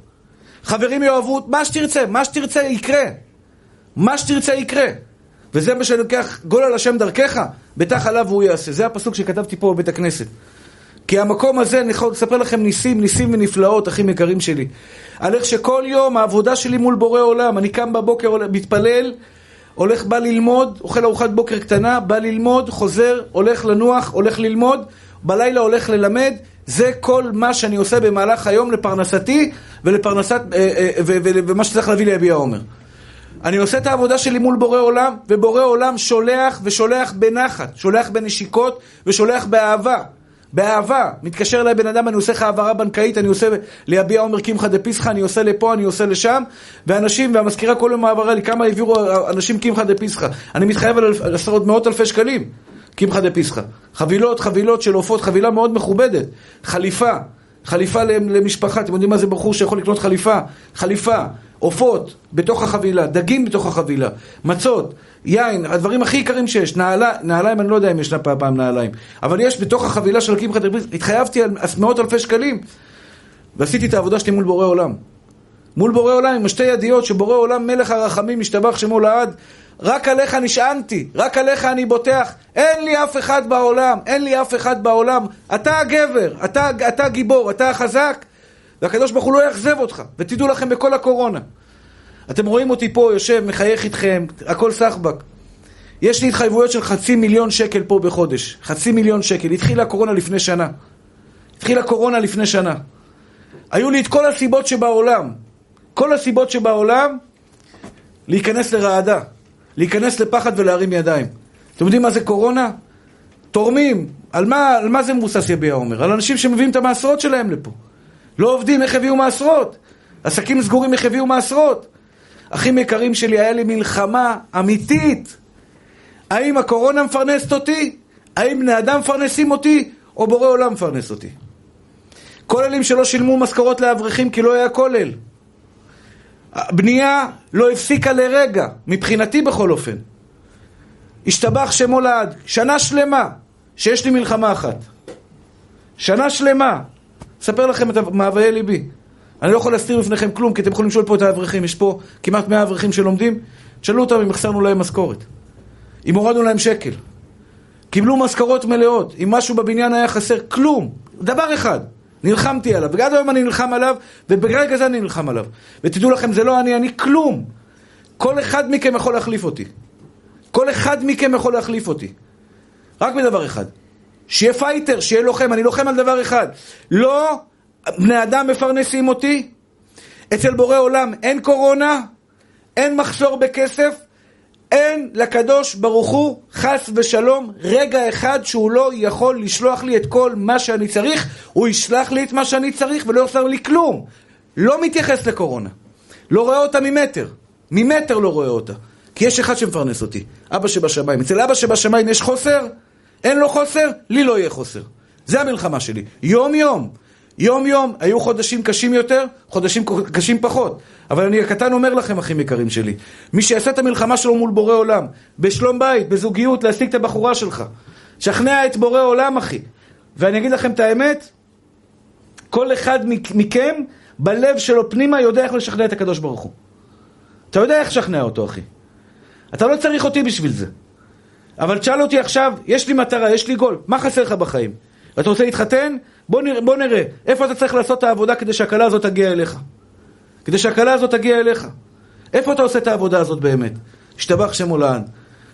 S1: חברים יאהבו, מה שתרצה, מה שתרצה יקרה. מה שתרצה יקרה. וזה מה שאני לוקח, גול על השם דרכך, בטח עליו הוא יעשה. זה הפסוק שכתבתי פה בבית הכנסת. כי המקום הזה, אני יכול לספר לכם ניסים, ניסים ונפלאות, אחים יקרים שלי. על איך שכל יום העבודה שלי מול בורא עולם, אני קם בבוקר, מתפלל, הולך, בא ללמוד, אוכל ארוחת בוקר קטנה, בא ללמוד, חוזר, הולך לנוח, הולך ללמוד, בלילה הולך ללמד, זה כל מה שאני עושה במהלך היום לפרנסתי ולפרנסת, אה, אה, ומה שצריך להביא ליביע עומר. אני עושה את העבודה שלי מול בורא עולם, ובורא עולם שולח ושולח בנחת, שולח בנשיקות ושולח באהבה. באהבה. מתקשר אליי בן אדם, אני עושה לך העברה בנקאית, אני עושה ליביע עומר קמחא דפיסחא, אני עושה לפה, אני עושה לשם, ואנשים, והמזכירה כל יום העברה לי, כמה העבירו אנשים קמחא דפיסחא. אני מתחייב על עשרות מאות אלפי שקלים. קמחא דפיסחא. חבילות, חבילות של עופות, חבילה מאוד מכובדת. חליפה, חליפה למשפחה, אתם יודעים מה זה בחור שיכול לקנות חליפה? חליפה, עופות בתוך החבילה, דגים בתוך החבילה, מצות, יין, הדברים הכי יקרים שיש, נעלה, נעליים, אני לא יודע אם ישנה פעם נעליים, אבל יש בתוך החבילה של קמחא דפיסחא, התחייבתי על מאות אלפי שקלים. ועשיתי את העבודה שלי מול בורא עולם. מול בורא עולם עם שתי ידיעות שבורא עולם מלך הרחמים משתבח שמו לעד רק עליך נשענתי, רק עליך אני בוטח, אין לי אף אחד בעולם, אין לי אף אחד בעולם. אתה הגבר, אתה, אתה גיבור, אתה החזק, והקדוש ברוך הוא לא יאכזב אותך. ותדעו לכם בכל הקורונה. אתם רואים אותי פה, יושב, מחייך איתכם, הכל סחבק. יש לי התחייבויות של חצי מיליון שקל פה בחודש. חצי מיליון שקל. התחילה הקורונה לפני שנה. התחילה קורונה לפני שנה. היו לי את כל הסיבות שבעולם. כל הסיבות שבעולם להיכנס לרעדה. להיכנס לפחד ולהרים ידיים. אתם יודעים מה זה קורונה? תורמים. על מה, על מה זה מבוסס יביע אומר? על אנשים שמביאים את המעשרות שלהם לפה. לא עובדים, איך הביאו מעשרות? עסקים סגורים, איך הביאו מעשרות? אחים יקרים שלי, היה לי מלחמה אמיתית. האם הקורונה מפרנסת אותי? האם בני אדם מפרנסים אותי? או בורא עולם מפרנס אותי? כוללים שלא שילמו משכורות לאברכים כי לא היה כולל. הבנייה לא הפסיקה לרגע, מבחינתי בכל אופן. השתבח שמו לעד, שנה שלמה שיש לי מלחמה אחת. שנה שלמה. אספר לכם את מאוויי ליבי. אני לא יכול להסתיר בפניכם כלום, כי אתם יכולים לשאול פה את האברכים. יש פה כמעט 100 אברכים שלומדים. תשאלו אותם אם החסרנו להם משכורת. אם הורדנו להם שקל. קיבלו משכורות מלאות. אם משהו בבניין היה חסר, כלום. דבר אחד. נלחמתי עליו, ועד היום אני נלחם עליו, וברגע זה אני נלחם עליו. ותדעו לכם, זה לא אני, אני כלום. כל אחד מכם יכול להחליף אותי. כל אחד מכם יכול להחליף אותי. רק בדבר אחד. שיהיה פייטר, שיהיה לוחם. אני לוחם על דבר אחד. לא בני אדם מפרנסים אותי. אצל בורא עולם אין קורונה, אין מחסור בכסף, אין לקדוש ברוך הוא, חס ושלום, רגע אחד שהוא לא יכול לשלוח לי את כל מה שאני צריך, הוא ישלח לי את מה שאני צריך ולא יחסר לי כלום. לא מתייחס לקורונה. לא רואה אותה ממטר. ממטר לא רואה אותה. כי יש אחד שמפרנס אותי, אבא שבשמיים. אצל אבא שבשמיים יש חוסר? אין לו חוסר? לי לא יהיה חוסר. זה המלחמה שלי. יום יום. יום יום היו חודשים קשים יותר, חודשים קשים פחות. אבל אני הקטן אומר לכם, אחים יקרים שלי, מי שיעשה את המלחמה שלו מול בורא עולם, בשלום בית, בזוגיות, להשיג את הבחורה שלך, שכנע את בורא עולם, אחי. ואני אגיד לכם את האמת, כל אחד מכם, בלב שלו פנימה, יודע איך לשכנע את הקדוש ברוך הוא. אתה יודע איך לשכנע אותו, אחי. אתה לא צריך אותי בשביל זה. אבל תשאל אותי עכשיו, יש לי מטרה, יש לי גול, מה חסר לך בחיים? אתה רוצה להתחתן? בוא נראה, בוא נראה איפה אתה צריך לעשות את העבודה כדי שהכלה הזאת תגיע אליך. כדי שהכלה הזאת תגיע אליך. איפה אתה עושה את העבודה הזאת באמת? השתבח שם עולן.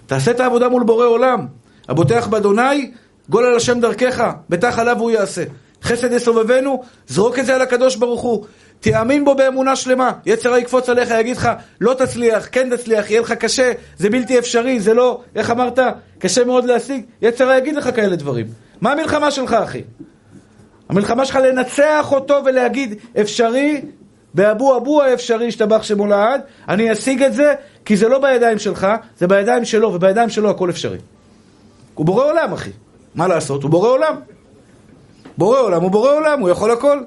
S1: תעשה את העבודה מול בורא עולם. הבוטח באדוני, גול על השם דרכך, בטח עליו הוא יעשה. חסד יסובבנו, זרוק את זה על הקדוש ברוך הוא. תאמין בו באמונה שלמה. יצר יקפוץ עליך, יגיד לך, לא תצליח, כן תצליח, יהיה לך קשה, זה בלתי אפשרי, זה לא, איך אמרת, קשה מאוד להשיג. יצר יגיד לך כאלה דברים. מה המלחמה שלך, אחי? המלחמה שלך לנצח אותו ולהגיד, אפשרי, באבו אבו האפשרי, השתבח שמו לעד, אני אשיג את זה, כי זה לא בידיים שלך, זה בידיים שלו, ובידיים שלו הכל אפשרי. הוא בורא עולם, אחי. מה לעשות? הוא בורא עולם. בורא עולם הוא בורא עולם, הוא יכול הכל.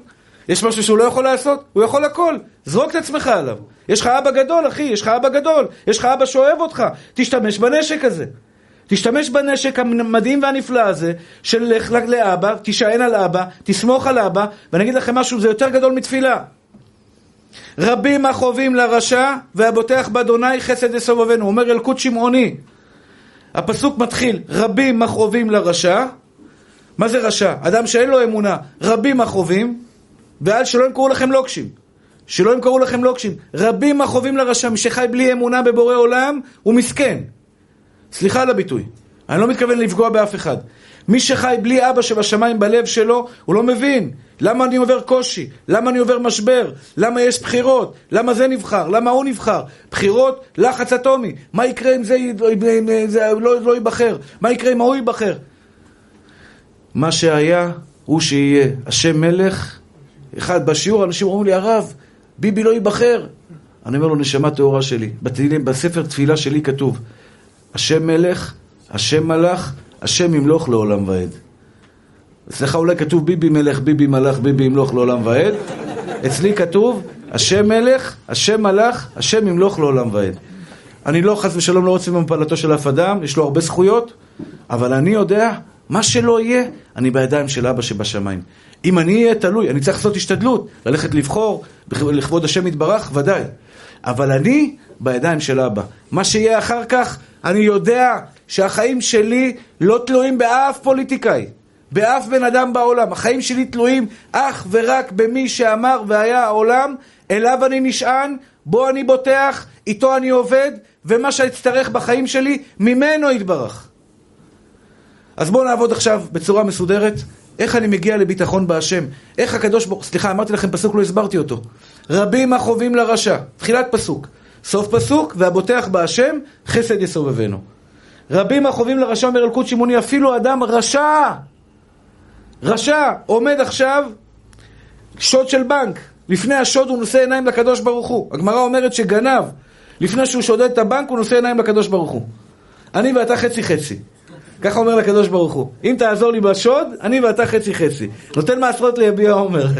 S1: יש משהו שהוא לא יכול לעשות? הוא יכול הכל. זרוק את עצמך עליו. יש לך אבא גדול, אחי, יש לך אבא גדול. יש לך אבא שאוהב אותך. תשתמש בנשק הזה. תשתמש בנשק המדהים והנפלא הזה של לך לאבא, תישען על אבא, תסמוך על אבא, ואני אגיד לכם משהו, זה יותר גדול מתפילה. רבים החובים לרשע, והבוטח באדוני חסד יסובבנו. אומר אלקוט שמעוני. הפסוק מתחיל, רבים החובים לרשע. מה זה רשע? אדם שאין לו אמונה. רבים החובים, ועל שלא ימכרו לכם לוקשים. שלא ימכרו לכם לוקשים. רבים החובים לרשע, מי שחי בלי אמונה בבורא עולם, הוא מסכן. סליחה על הביטוי. אני לא מתכוון לפגוע באף אחד. מי שחי בלי אבא שבשמיים בלב שלו, הוא לא מבין. למה אני עובר קושי? למה אני עובר משבר? למה יש בחירות? למה זה נבחר? למה הוא נבחר? בחירות, לחץ אטומי. מה יקרה אם זה, אם זה לא, לא ייבחר? מה יקרה אם ההוא ייבחר? מה שהיה, הוא שיהיה. השם מלך, אחד, בשיעור אנשים אומרים לי, הרב, ביבי לא ייבחר. אני אומר לו, נשמה טהורה שלי. בספר תפילה שלי כתוב, השם מלך, השם מלך, השם ימלוך לעולם ועד. אצלך אולי כתוב ביבי מלך, ביבי מלך, ביבי ימלוך לעולם ועד. אצלי כתוב, השם מלך, השם מלך, השם ימלוך לעולם ועד. אני לא, חס ושלום, לא רוצה במפלתו של אף אדם, יש לו הרבה זכויות, אבל אני יודע מה שלא יהיה, אני בידיים של אבא שבשמיים. אם אני אהיה תלוי, אני צריך לעשות השתדלות, ללכת לבחור, לכבוד השם יתברך, ודאי. אבל אני בידיים של אבא. מה שיהיה אחר כך, אני יודע שהחיים שלי לא תלויים באף פוליטיקאי, באף בן אדם בעולם. החיים שלי תלויים אך ורק במי שאמר והיה העולם, אליו אני נשען, בו אני בוטח, איתו אני עובד, ומה שאצטרך בחיים שלי, ממנו יתברך. אז בואו נעבוד עכשיו בצורה מסודרת. איך אני מגיע לביטחון בהשם? איך הקדוש ברוך... סליחה, אמרתי לכם פסוק, לא הסברתי אותו. רבים החובים לרשע. תחילת פסוק. סוף פסוק, והבוטח בהשם, חסד יסובבנו. רבים החובים לרשע, אומר אלקוט שמעוני, אפילו אדם רשע, רשע, עומד עכשיו, שוד של בנק. לפני השוד הוא נושא עיניים לקדוש ברוך הוא. הגמרא אומרת שגנב, לפני שהוא שודד את הבנק, הוא נושא עיניים לקדוש ברוך הוא. אני ואתה חצי חצי. ככה אומר לקדוש ברוך הוא. אם תעזור לי בשוד, אני ואתה חצי חצי. נותן מעשרות ליביע עומר.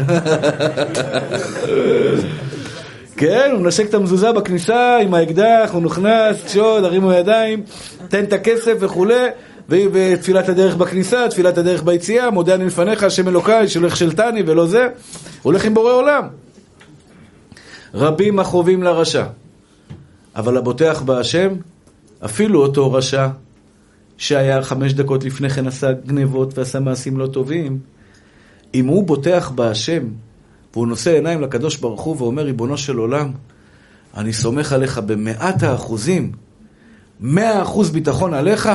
S1: כן, הוא מנשק את המזוזה בכניסה עם האקדח, הוא נכנס, שוד, הרימו ידיים, תן את הכסף וכולי, ותפילת הדרך בכניסה, תפילת הדרך ביציאה, מודה אני לפניך, השם אלוקיי, שלא הכשלתני ולא זה, הולך עם בורא עולם. רבים החובים לרשע, אבל הבוטח בהשם, אפילו אותו רשע, שהיה חמש דקות לפני כן עשה גנבות ועשה מעשים לא טובים, אם הוא בוטח בהשם, והוא נושא עיניים לקדוש ברוך הוא ואומר, ריבונו של עולם, אני סומך עליך במאת האחוזים, מאה אחוז ביטחון עליך,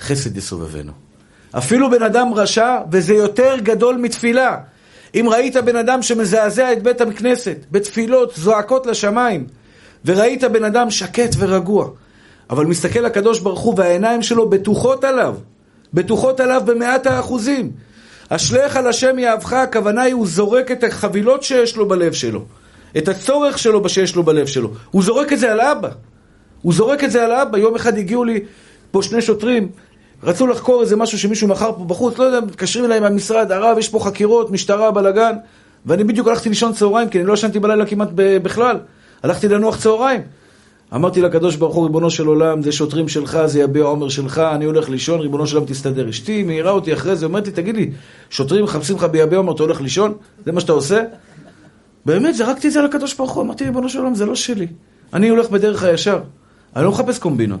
S1: חסד יסובבנו. אפילו בן אדם רשע, וזה יותר גדול מתפילה. אם ראית בן אדם שמזעזע את בית הכנסת, בתפילות זועקות לשמיים, וראית בן אדם שקט ורגוע, אבל מסתכל הקדוש ברוך הוא והעיניים שלו בטוחות עליו, בטוחות עליו במאת האחוזים. אשליך על השם יאהבך, הכוונה היא הוא זורק את החבילות שיש לו בלב שלו, את הצורך שלו שיש לו בלב שלו. הוא זורק את זה על אבא. הוא זורק את זה על אבא. יום אחד הגיעו לי פה שני שוטרים, רצו לחקור איזה משהו שמישהו מכר פה בחוץ, לא יודע, מתקשרים אליי מהמשרד, הרב, יש פה חקירות, משטרה, בלאגן, ואני בדיוק הלכתי לישון צהריים, כי אני לא ישנתי בלילה כמעט בכלל. הלכתי לנוח צהריים. אמרתי לקדוש ברוך הוא, ריבונו של עולם, זה שוטרים שלך, זה יביע עומר שלך, אני הולך לישון, ריבונו של עולם תסתדר. אשתי מעירה אותי אחרי זה, אומרת לי, תגיד לי, שוטרים מחפשים לך ביביע עומר, אתה הולך לישון? זה מה שאתה עושה? באמת, זרקתי את זה על הקדוש ברוך הוא, אמרתי, ריבונו של עולם, זה לא שלי. אני הולך בדרך הישר, אני לא מחפש קומבינות.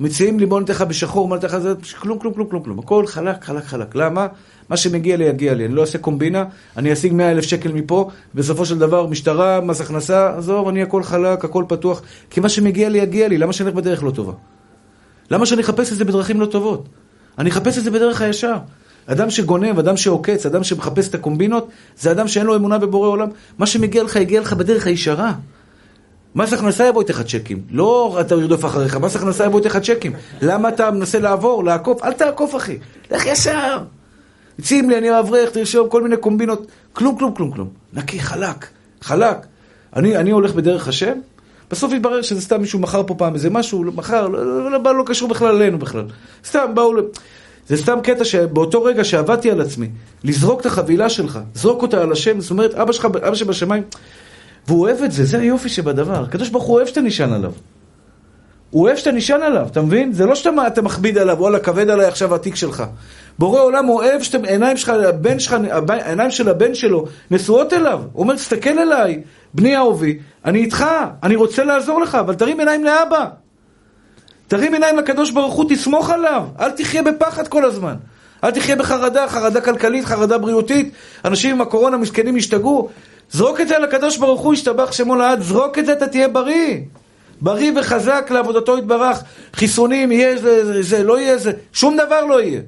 S1: מציעים לי בוא ניתן לך בשחור, מה ניתן לך זה, כלום, כלום, כלום, כלום, כלום. הכל חלק, חלק, חלק. למה? מה שמגיע לי, יגיע לי. אני לא אעשה קומבינה, אני אשיג מאה אלף שקל מפה, בסופו של דבר, משטרה, מס הכנסה, עזוב, אני הכל חלק, הכל פתוח. כי מה שמגיע לי, יגיע לי. למה שאני אלך בדרך לא טובה? למה שאני אחפש את זה בדרכים לא טובות? אני אחפש את זה בדרך הישר. אדם שגונב, אדם שעוקץ, אדם שמחפש את הקומבינות, זה אדם שאין לו אמונה בבורא עולם. מה שמגיע לך, יגיע לך בדרך הישרה. מס הכנסה יבוא איתך צ'קים. לא אתה ירדוף אחריך, מס הכנסה יבוא איתך צ'קים. למה אתה מנסה לעבור, לעקוף? אל תעקוף, אחי. לך ישר. מציעים לי, אני אברך, תרשום כל מיני קומבינות. כלום, כלום, כלום, כלום. נקי, חלק, חלק. אני, אני הולך בדרך השם, בסוף יתברר שזה סתם מישהו מכר פה פעם איזה משהו, מכר, לא, לא, לא, לא, לא קשור בכלל אלינו בכלל. סתם באו... זה סתם קטע שבאותו רגע שעבדתי על עצמי, לזרוק את החבילה שלך, זרוק אותה על השם, זאת אומרת, אבא שלך, אבא שבשמיים, והוא אוהב את זה, זה היופי שבדבר. הקדוש ברוך הוא אוהב שאתה נשען עליו. הוא אוהב שאתה נשען עליו, אתה מבין? זה לא שאתה מכביד עליו, וואלה, כבד עליי עכשיו התיק שלך. בורא עולם אוהב שאתה, העיניים שלך, הבן שלך, העיניים של הבן שלו נשואות אליו. הוא אומר, תסתכל אליי, בני אהובי, אני איתך, אני רוצה לעזור לך, אבל תרים עיניים לאבא. תרים עיניים לקדוש ברוך הוא, תסמוך עליו. אל תחיה בפחד כל הזמן. אל תחיה בחרדה, חרדה כלכלית, חרדה בריאותית. אנשים עם הקורונה מסכנים השתגעו. זרוק את זה על הקדוש ברוך הוא, ישתבח שמו לעד, זרוק את זה, אתה תהיה בריא. בריא וחזק לעבודתו יתברך. חיסונים, יהיה זה, זה, לא יהיה זה, שום דבר לא יהיה.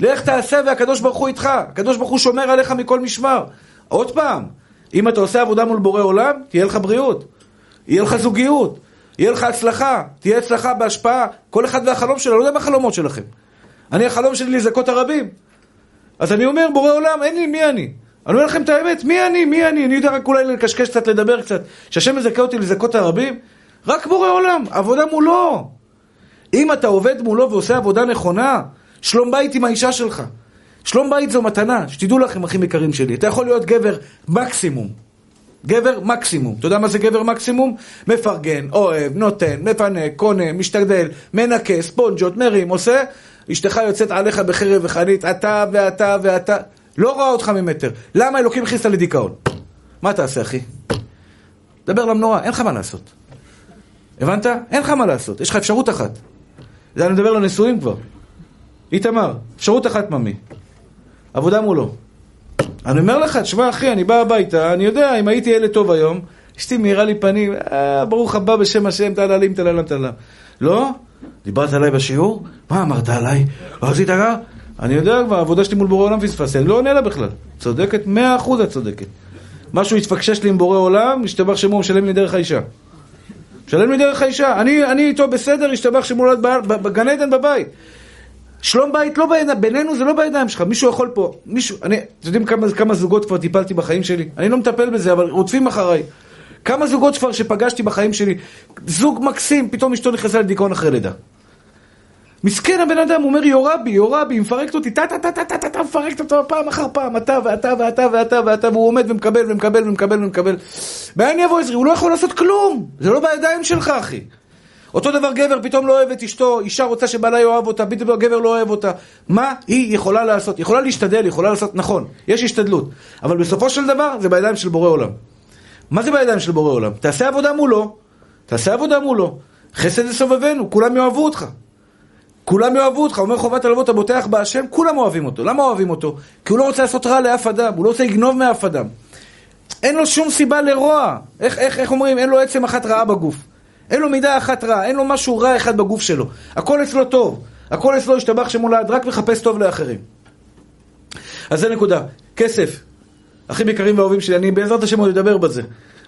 S1: לך תעשה והקדוש ברוך הוא איתך. הקדוש ברוך הוא שומר עליך מכל משמר. עוד פעם, אם אתה עושה עבודה מול בורא עולם, תהיה לך בריאות. יהיה לך זוגיות. יהיה לך הצלחה. תהיה הצלחה בהשפעה. כל אחד והחלום שלו, לא יודע מה החלומות שלכם. אני, החלום שלי לזכות הרבים. אז אני אומר, בורא עולם, אין לי, מי אני? אני אומר לכם את האמת, מי אני? מי אני? אני יודע רק אולי לקשקש קצת, לדבר קצת. שהשם מזכה אותי לזכות הרבים? רק בורא עולם, עבודה מולו. אם אתה עובד מולו ועושה עבודה נכונה, שלום בית עם האישה שלך. שלום בית זו מתנה, שתדעו לכם, אחים יקרים שלי. אתה יכול להיות גבר מקסימום. גבר מקסימום. אתה יודע מה זה גבר מקסימום? מפרגן, אוהב, נותן, מפנק, קונה, משתגדל, מנקה, ספונג'ות, מרים, עושה, אשתך יוצאת עליך בחרב וחנית, אתה ואתה ואתה, לא רואה אותך ממטר. למה אלוקים הכניס לדיכאון? מה תעשה, אחי? דבר למנורה, אין לך מה לעשות. הבנת? אין לך מה לעשות, יש לך אפשרות אחת. זה אני מדבר לנשואים כבר. איתמר, אפשרות אחת ממי. עבודה מולו. אני אומר לך, תשמע אחי, אני בא הביתה, אני יודע, אם הייתי ילד טוב היום, אשתי מאירה לי פנים, אה, ברוך הבא בשם השם, תללים, תללם, תללם. לא? דיברת עליי בשיעור? מה אמרת עליי? לא עשית רע? אני יודע כבר, העבודה שלי מול בורא עולם פספסתי, אני לא עונה לה בכלל. צודקת, מאה אחוז את צודקת. משהו התפקשש לי עם בורא עולם, השתבח שמו, משלם לי דרך האישה. משלם לי דרך האישה. אני, אני איתו בסדר, השתבח שמו נולד בגן עדן בבית. שלום בית לא בידיים, בינינו זה לא בידיים שלך, מישהו יכול פה, מישהו, אני, אתם יודעים כמה, כמה זוגות כבר טיפלתי בחיים שלי? אני לא מטפל בזה, אבל רודפים אחריי. כמה זוגות כבר שפגשתי בחיים שלי, זוג מקסים, פתאום אשתו נכנסה לדיכאון אחרי לידה. מסכן הבן אדם, הוא אומר יורה בי, יורה בי, מפרקת אותי, טה טה טה טה טה טה טה, מפרקת אותו פעם אחר פעם, אתה ואתה ואתה ואתה ואתה, והוא עומד ומקבל ומקבל ומקבל ומקבל. מאין יבוא עזרי? הוא לא יכול לעשות כלום, זה לא בידיים שלך, אחי. אותו דבר גבר פתאום לא אוהב את אשתו, אישה רוצה שבעלה יאהב אותה, פתאום הגבר לא אוהב אותה. מה היא יכולה לעשות? יכולה להשתדל, יכולה לעשות, נכון, יש השתדלות. אבל בסופו של דבר זה בידיים של בורא עולם. מה זה בידיים של בורא עולם? תעשה עבודה מולו, תעשה עבודה מולו. חסד לסובבנו, כולם יאהבו אותך. כולם יאהבו אותך, אומר חובת הלוות הבוטח בהשם, כולם אוהבים אותו. למה אוהבים אותו? כי הוא לא רוצה לעשות רע לאף אדם, הוא לא רוצה לגנוב מאף אדם. אין לו שום סיבה לרוע. איך, איך, איך אומרים? אין לו עצם אחת רעה בגוף. אין לו מידה אחת רעה, אין לו משהו רע אחד בגוף שלו. הכל אצלו טוב. הכל אצלו השתבח שמולד, רק מחפש טוב לאחרים. אז זה נקודה. כסף. אחים יקרים ואהובים שלי, אני בעזרת השם עוד אדבר בזה.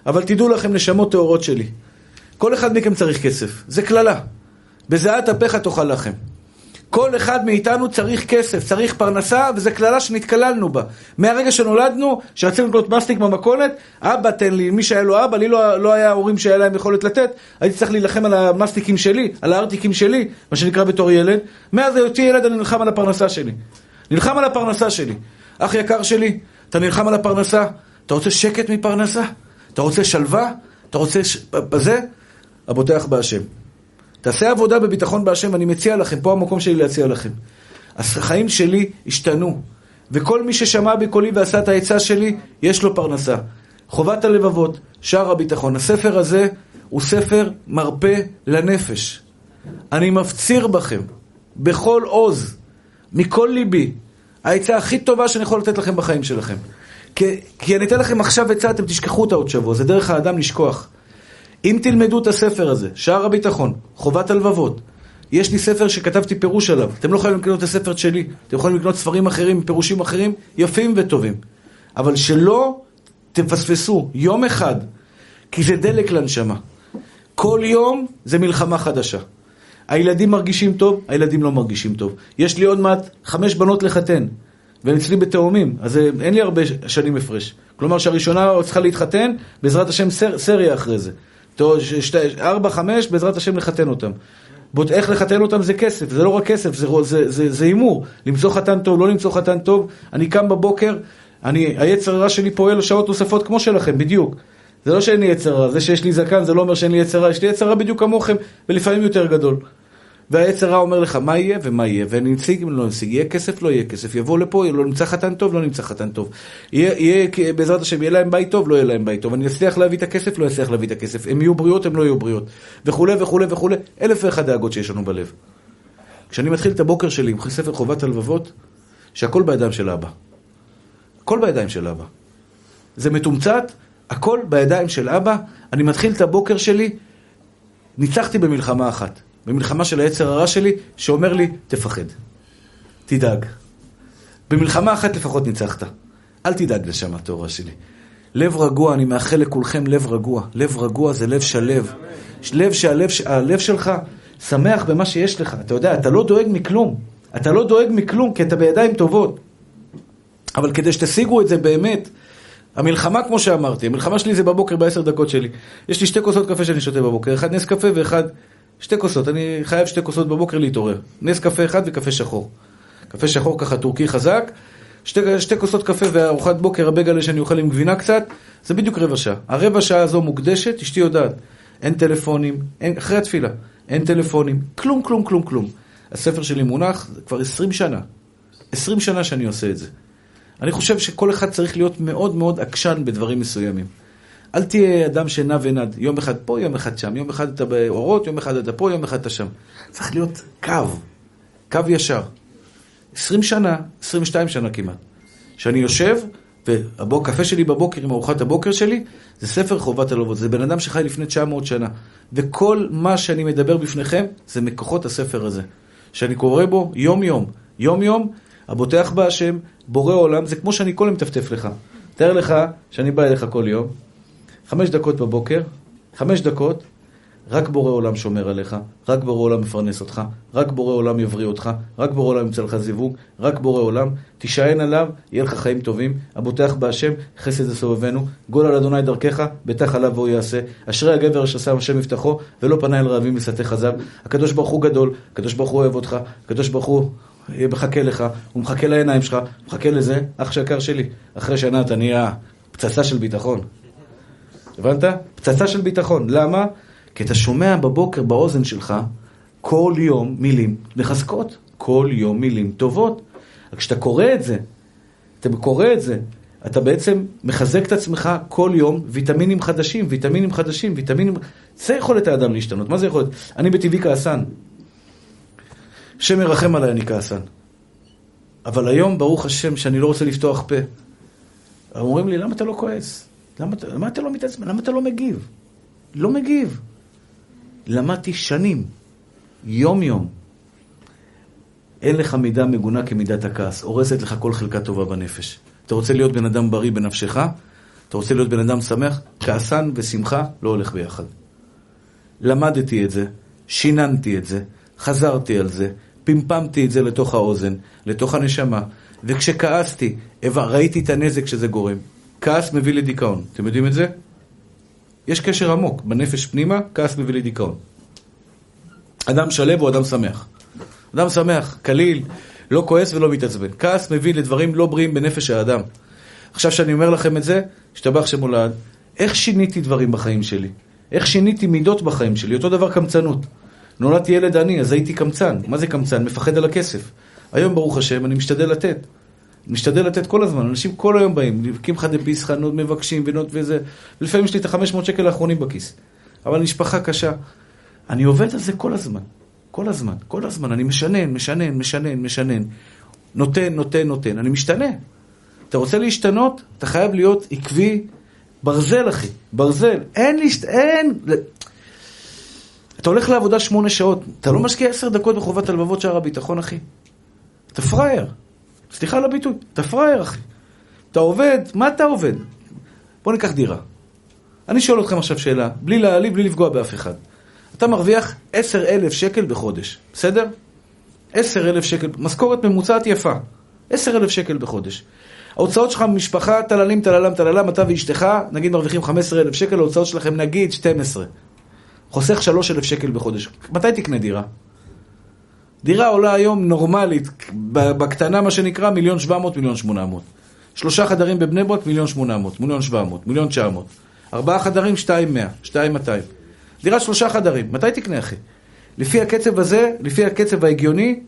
S1: אבל תדעו לכם, נשמות טהורות שלי. כל אחד מכם צריך כסף. זה קללה. בזיעת אפיך תאכל לכם. כל אחד מאיתנו צריך כסף, צריך פרנסה, וזו קללה שנתקללנו בה. מהרגע שנולדנו, שרצינו לקנות מסטיק במכולת, אבא תן לי, מי שהיה לו אבא, לי לא, לא היה הורים שהיה להם יכולת לתת, הייתי צריך להילחם על המסטיקים שלי, על הארטיקים שלי, מה שנקרא בתור ילד. מאז היותי ילד אני נלחם על הפרנסה שלי. נלחם על הפרנסה שלי. אח יקר שלי, אתה נלחם על הפרנסה? אתה רוצה שקט מפרנסה? אתה רוצה שלווה? אתה רוצה... ש... בזה? הבוטח בהשם. תעשה עבודה בביטחון בהשם, אני מציע לכם, פה המקום שלי להציע לכם. החיים שלי השתנו, וכל מי ששמע בקולי ועשה את העצה שלי, יש לו פרנסה. חובת הלבבות, שער הביטחון. הספר הזה הוא ספר מרפא לנפש. אני מפציר בכם, בכל עוז, מכל ליבי, העצה הכי טובה שאני יכול לתת לכם בחיים שלכם. כי, כי אני אתן לכם עכשיו עצה, אתם תשכחו אותה עוד שבוע, זה דרך האדם לשכוח. אם תלמדו את הספר הזה, שער הביטחון, חובת הלבבות, יש לי ספר שכתבתי פירוש עליו, אתם לא יכולים לקנות את הספר שלי, אתם יכולים לקנות ספרים אחרים, פירושים אחרים, יפים וטובים. אבל שלא תפספסו יום אחד, כי זה דלק לנשמה. כל יום זה מלחמה חדשה. הילדים מרגישים טוב, הילדים לא מרגישים טוב. יש לי עוד מעט חמש בנות לחתן, והן אצלי בתאומים, אז אין לי הרבה שנים הפרש. כלומר שהראשונה צריכה להתחתן, בעזרת השם סר, סריה אחרי זה. ארבע, חמש, בעזרת השם לחתן אותם. בוא, איך לחתן אותם זה כסף, זה לא רק כסף, זה הימור. למצוא חתן טוב, לא למצוא חתן טוב. אני קם בבוקר, אני, היצר הרע שלי פועל שעות נוספות כמו שלכם, בדיוק. זה לא שאין לי יצר רע, זה שיש לי זקן זה לא אומר שאין לי יצר רע, יש לי יצר רע בדיוק כמוכם, ולפעמים יותר גדול. והיצר רע אומר לך מה יהיה ומה יהיה, ואני נציג אם לא נציג, יהיה כסף לא יהיה כסף, יבוא לפה, לא נמצא חתן טוב, לא נמצא חתן טוב. יהיה, יהיה, בעזרת השם, יהיה להם בית טוב, לא יהיה להם בית טוב. אני אצליח להביא את הכסף, לא אצליח להביא את הכסף. הם יהיו בריאות, הם לא יהיו בריאות. וכולי וכולי וכולי, אלף ואחד דאגות שיש לנו בלב. כשאני מתחיל את הבוקר שלי עם ספר חובת הלבבות, שהכל בידיים של אבא. הכל בידיים של אבא. זה מתומצת, הכל בידיים של אבא. אני מתחיל את הבוקר שלי, ניצחתי במלחמה אחת. במלחמה של היצר הרע שלי, שאומר לי, תפחד. תדאג. במלחמה אחת לפחות ניצחת. אל תדאג לשם התורה שלי. לב רגוע, אני מאחל לכולכם לב רגוע. לב רגוע זה לב שלב. לב שהלב הלב שלך שמח במה שיש לך. אתה יודע, אתה לא דואג מכלום. אתה לא דואג מכלום, כי אתה בידיים טובות. אבל כדי שתשיגו את זה באמת, המלחמה, כמו שאמרתי, המלחמה שלי זה בבוקר בעשר דקות שלי. יש לי שתי כוסות קפה שאני שותה בבוקר, אחד נס קפה ואחד שתי כוסות, אני חייב שתי כוסות בבוקר להתעורר. נס קפה אחד וקפה שחור. קפה שחור ככה טורקי חזק, שתי, שתי כוסות קפה וארוחת בוקר, הבגלה שאני אוכל עם גבינה קצת, זה בדיוק רבע שעה. הרבע שעה הזו מוקדשת, אשתי יודעת. אין טלפונים, אין, אחרי התפילה, אין טלפונים, כלום, כלום, כלום, כלום. הספר שלי מונח כבר עשרים שנה. עשרים שנה שאני עושה את זה. אני חושב שכל אחד צריך להיות מאוד מאוד עקשן בדברים מסוימים. אל תהיה אדם שנע ונד, יום אחד פה, יום אחד שם, יום אחד אתה באורות, יום אחד אתה פה, יום אחד אתה שם. צריך להיות קו, קו ישר. עשרים שנה, עשרים ושתיים שנה כמעט. שאני יושב, והקפה שלי בבוקר עם ארוחת הבוקר שלי, זה ספר חובת הלוות. זה בן אדם שחי לפני 900 שנה. וכל מה שאני מדבר בפניכם, זה מכוחות הספר הזה. שאני קורא בו יום-יום, יום-יום, הבוטח בהשם, בורא עולם, זה כמו שאני כל יום מטפטף לך. תאר לך שאני בא אליך כל יום, חמש דקות בבוקר, חמש דקות, רק בורא עולם שומר עליך, רק בורא עולם מפרנס אותך, רק בורא עולם יבריא אותך, רק בורא עולם ימצא לך זיווג, רק בורא עולם, תישען עליו, יהיה לך חיים טובים, הבוטח בהשם, חסד יסובבנו, גול על אדוני דרכך, בטח עליו והוא יעשה, אשרי הגבר אשר שם השם מבטחו, ולא פנה אל רעבים ושטה חזב, הקדוש ברוך הוא גדול, הקדוש ברוך הוא אוהב אותך, הקדוש ברוך הוא מחכה לך, הוא מחכה לעיניים שלך, מחכה לזה, אח יקר שלי, אחרי שנה אתה נהיה פצצה של ביטחון. הבנת? פצצה של ביטחון. למה? כי אתה שומע בבוקר באוזן שלך כל יום מילים מחזקות, כל יום מילים טובות. רק כשאתה קורא את זה, אתה קורא את זה, אתה בעצם מחזק את עצמך כל יום ויטמינים חדשים, ויטמינים חדשים, ויטמינים... זה יכולת האדם להשתנות. מה זה יכולת? אני בטבעי כעסן. השם ירחם עליי, אני כעסן. אבל היום, ברוך השם, שאני לא רוצה לפתוח פה. אומרים לי, למה אתה לא כועס? למה, למה אתה לא מתעצבן? למה אתה לא מגיב? לא מגיב. למדתי שנים, יום-יום. אין לך מידה מגונה כמידת הכעס, הורסת לך כל חלקה טובה בנפש. אתה רוצה להיות בן אדם בריא בנפשך? אתה רוצה להיות בן אדם שמח? כעסן ושמחה לא הולך ביחד. למדתי את זה, שיננתי את זה, חזרתי על זה, פמפמתי את זה לתוך האוזן, לתוך הנשמה, וכשכעסתי, ראיתי את הנזק שזה גורם. כעס מביא לדיכאון. אתם יודעים את זה? יש קשר עמוק בנפש פנימה, כעס מביא לדיכאון. אדם שלב הוא אדם שמח. אדם שמח, קליל, לא כועס ולא מתעצבן. כעס מביא לדברים לא בריאים בנפש האדם. עכשיו שאני אומר לכם את זה, השתבח שמולד, איך שיניתי דברים בחיים שלי? איך שיניתי מידות בחיים שלי? אותו דבר קמצנות. נולדתי ילד עני, אז הייתי קמצן. מה זה קמצן? מפחד על הכסף. היום, ברוך השם, אני משתדל לתת. משתדל לתת כל הזמן, אנשים כל היום באים, נבקים לך דפיסחא, מבקשים ונות וזה, ולפעמים יש לי את ה-500 שקל האחרונים בכיס. אבל משפחה קשה. אני עובד על זה כל הזמן, כל הזמן, כל הזמן, אני משנן, משנן, משנן, משנן. נותן, נותן, נותן. אני משתנה. אתה רוצה להשתנות, אתה חייב להיות עקבי, ברזל, אחי, ברזל. אין להשת... אין... אתה הולך לעבודה שמונה שעות, אתה לא משקיע עשר דקות בחובת הלבבות שער הביטחון, אחי. אתה פראייר. סליחה על הביטוי, אתה פראייר, אחי. אתה עובד, מה אתה עובד? בוא ניקח דירה. אני שואל אתכם עכשיו שאלה, בלי להעליב, בלי לפגוע באף אחד. אתה מרוויח עשר אלף שקל בחודש, בסדר? עשר אלף שקל, משכורת ממוצעת יפה. עשר אלף שקל בחודש. ההוצאות שלך במשפחה, טללים, טללם, טללם, אתה ואשתך, נגיד מרוויחים 15 אלף שקל, ההוצאות שלכם נגיד 12. חוסך 3 אלף שקל בחודש. מתי תקנה דירה? דירה עולה היום נורמלית, בקטנה מה שנקרא, מיליון שבע מאות, מיליון שמונה מאות. שלושה חדרים בבני ברק, מיליון שמונה מאות, מיליון שבע מאות, מיליון תשע מאות. ארבעה חדרים, שתיים מאה, שתיים מאתיים. דירה שלושה חדרים, מתי תקנה אחי? לפי הקצב הזה, לפי הקצב ההגיוני,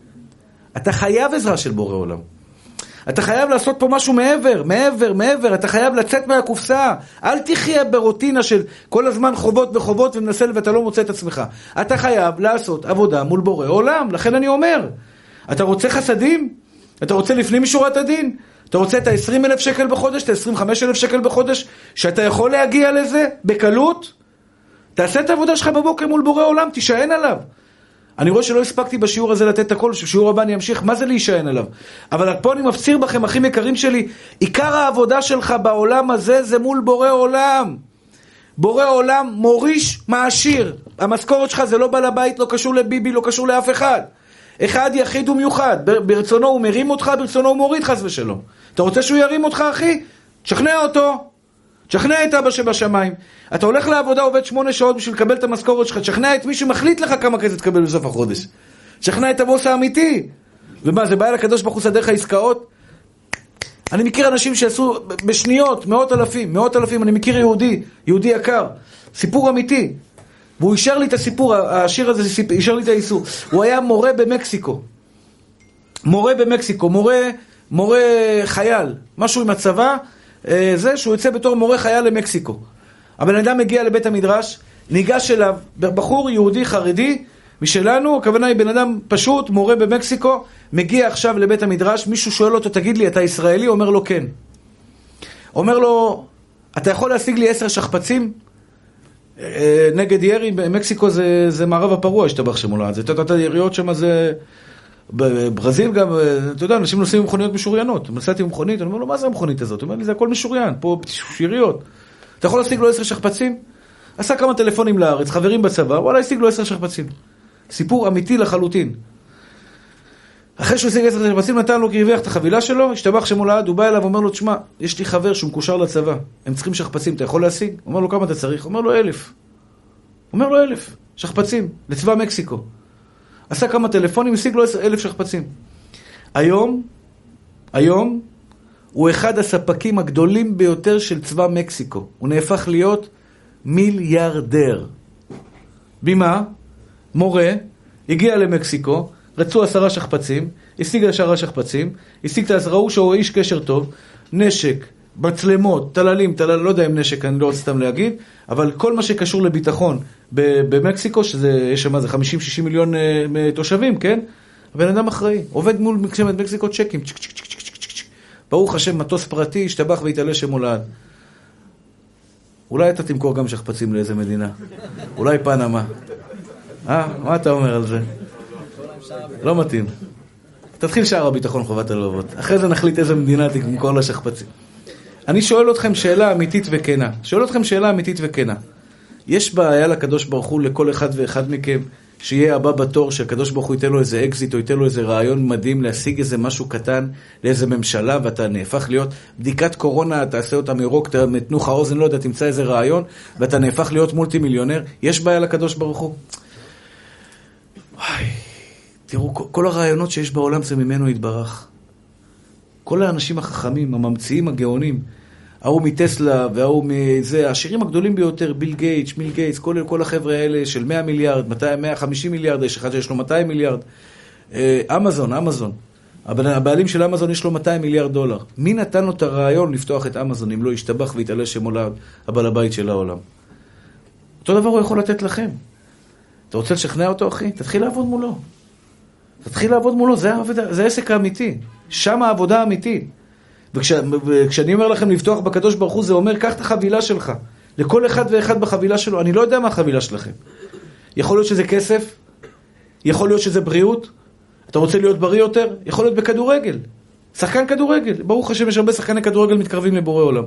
S1: אתה חייב עזרה של בורא עולם. אתה חייב לעשות פה משהו מעבר, מעבר, מעבר, אתה חייב לצאת מהקופסה. אל תחיה ברוטינה של כל הזמן חובות וחובות ומנסה ואתה לא מוצא את עצמך. אתה חייב לעשות עבודה מול בורא עולם, לכן אני אומר. אתה רוצה חסדים? אתה רוצה לפנים משורת הדין? אתה רוצה את ה-20 אלף שקל בחודש, את ה-25 אלף שקל בחודש, שאתה יכול להגיע לזה בקלות? תעשה את העבודה שלך בבוקר מול בורא עולם, תישען עליו. אני רואה שלא הספקתי בשיעור הזה לתת את הכל, שבשיעור הבא אני אמשיך, מה זה להישען עליו? אבל פה אני מפציר בכם, אחים יקרים שלי, עיקר העבודה שלך בעולם הזה זה מול בורא עולם. בורא עולם מוריש מעשיר. המשכורת שלך זה לא בעל הבית, לא קשור לביבי, לא קשור לאף אחד. אחד יחיד ומיוחד. ברצונו הוא מרים אותך, ברצונו הוא מוריד חס ושלום. אתה רוצה שהוא ירים אותך, אחי? תשכנע אותו. תשכנע את אבא שבשמיים. אתה הולך לעבודה, עובד שמונה שעות בשביל לקבל את המשכורת שלך, תשכנע את מי שמחליט לך כמה כסף תקבל בסוף החודש. תשכנע את הבוס האמיתי. ומה, זה בעיה לקדוש ברוך הוא סדר לך עסקאות? אני מכיר אנשים שעשו בשניות, מאות אלפים, מאות אלפים, אני מכיר יהודי, יהודי יקר, סיפור אמיתי. והוא אישר לי את הסיפור, השיר הזה אישר לי את האיסור. הוא היה מורה במקסיקו. מורה במקסיקו, מורה, מורה חייל, משהו עם הצבא, זה שהוא יוצא בתור מורה חייל למקסיקו. הבן אדם מגיע לבית המדרש, ניגש אליו, בחור יהודי חרדי משלנו, הכוונה היא בן אדם פשוט, מורה במקסיקו, מגיע עכשיו לבית המדרש, מישהו שואל אותו, תגיד לי, אתה ישראלי? אומר לו, כן. אומר לו, אתה יכול להשיג לי עשר שכפ"צים? אה, נגד ירי, במקסיקו זה, זה מערב הפרוע, השתבח שמולד. זה, היריות שם זה... בברזיל גם, אה, אתה יודע, אנשים נוסעים עם מכוניות משוריינות. נסעתי עם מכונית, אני אומר לו, מה זה המכונית הזאת? הוא אומר לי, זה הכל משוריין, פה שיריות. אתה יכול להשיג לו עשר שכפ"צים? עשה כמה טלפונים לארץ, חברים בצבא, וואלה, השיג לו עשר שכפ"צים. סיפור אמיתי לחלוטין. אחרי שהוא השיג עשר שכפ"צים, נתן לו כי הרוויח את החבילה שלו, השתבח שמו לעד, הוא בא אליו ואומר לו, תשמע, יש לי חבר שהוא מקושר לצבא, הם צריכים שכפ"צים, אתה יכול להשיג? אומר לו, כמה אתה צריך? אומר לו, אלף. אומר לו, אלף, שכפ"צים, לצבא מקסיקו. עשה כמה טלפונים, השיג לו אלף שכפ"צים. היום, היום, הוא אחד הספקים הגדולים ביותר של צבא מקסיקו. הוא נהפך להיות מיליארדר. במה? מורה, הגיע למקסיקו, רצו עשרה שכפ"צים, השיג עשרה שכפ"צים, השיג את העשרה, ראו שהוא איש קשר טוב, נשק, מצלמות, טללים, טלל, לא יודע אם נשק, אני לא רוצה סתם להגיד, אבל כל מה שקשור לביטחון במקסיקו, שזה, יש שם איזה 50-60 מיליון uh, תושבים, כן? הבן אדם אחראי, עובד מול מקסיקו צ'קים, צ'ק צ'ק צ'ק צ'ק צ'ק צ'ק ברוך השם, מטוס פרטי, השתבח והתעלה שמולד. אולי אתה תמכור גם שכפ"צים לאיזה מדינה. אולי פנמה. אה, מה אתה אומר על זה? לא מתאים. תתחיל שער הביטחון חובת הלבבות. אחרי זה נחליט איזה מדינה תמכור לה שכפ"צים. אני שואל אתכם שאלה אמיתית וכנה. שואל אתכם שאלה אמיתית וכנה. יש בעיה לקדוש ברוך הוא לכל אחד ואחד מכם שיהיה הבא בתור, שהקדוש ברוך הוא ייתן לו איזה אקזיט או ייתן לו איזה רעיון מדהים להשיג איזה משהו קטן לאיזה ממשלה ואתה נהפך להיות בדיקת קורונה, תעשה אותה מירוק, תנו לך אוזן, לא יודע, תמצא איזה רעיון ואתה נהפך להיות מולטי מיליונר. יש בעיה לקדוש ברוך הוא? וואי, תראו, כל הרעיונות שיש בעולם זה ממנו יתברך. כל האנשים החכמים, הממציאים, הגאונים, ההוא מטסלה וההוא מזה, העשירים הגדולים ביותר, ביל גייטס, מיל גייטס, כל, כל החבר'ה האלה של 100 מיליארד, 200, 150 מיליארד, יש אחד שיש לו 200 מיליארד. אה, אמזון, אמזון. הבעלים של אמזון יש לו 200 מיליארד דולר. מי נתן לו את הרעיון לפתוח את אמזון אם לא ישתבח ויתעלה שמו לעד הבעל הבית של העולם? אותו דבר הוא יכול לתת לכם. אתה רוצה לשכנע אותו, אחי? תתחיל לעבוד מולו. תתחיל לעבוד מולו, זה, העבודה, זה העסק האמיתי. שם העבודה האמיתית. וכשאני אומר לכם לפתוח בקדוש ברוך הוא, זה אומר, קח את החבילה שלך. לכל אחד ואחד בחבילה שלו. אני לא יודע מה החבילה שלכם. יכול להיות שזה כסף, יכול להיות שזה בריאות. אתה רוצה להיות בריא יותר? יכול להיות בכדורגל. שחקן כדורגל. ברוך השם, יש הרבה שחקני כדורגל מתקרבים לבורא עולם.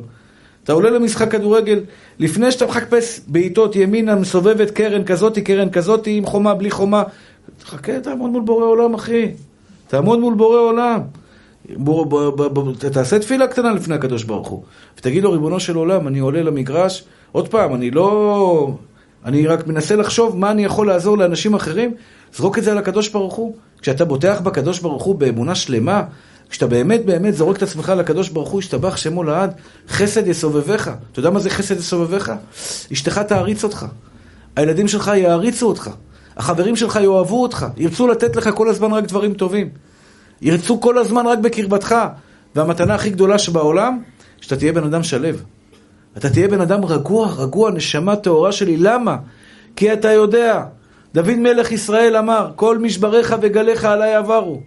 S1: אתה עולה למשחק כדורגל, לפני שאתה מחפש בעיטות ימינה, מסובבת קרן כזאתי, קרן כזאתי, עם חומה, בלי חומה. חכה, תעמוד מול בורא עולם, אחי. תעמוד מול בורא עולם. בוא, בוא, בוא, בוא, תעשה תפילה קטנה לפני הקדוש ברוך הוא. ותגיד לו, ריבונו של עולם, אני עולה למגרש, עוד פעם, אני לא... אני רק מנסה לחשוב מה אני יכול לעזור לאנשים אחרים, זרוק את זה על הקדוש ברוך הוא. כשאתה בוטח בקדוש ברוך הוא באמונה שלמה, כשאתה באמת באמת זורק את עצמך לקדוש ברוך הוא, ישתבח שמו לעד, חסד יסובבך. אתה יודע מה זה חסד יסובבך? אשתך תעריץ אותך. הילדים שלך יעריצו אותך. החברים שלך יאהבו אותך. ירצו לתת לך כל הזמן רק דברים טובים. ירצו כל הזמן רק בקרבתך. והמתנה הכי גדולה שבעולם, שאתה תהיה בן אדם שלו. אתה תהיה בן אדם רגוע, רגוע, נשמה טהורה שלי. למה? כי אתה יודע, דוד מלך ישראל אמר, כל משבריך וגליך עליי עברו.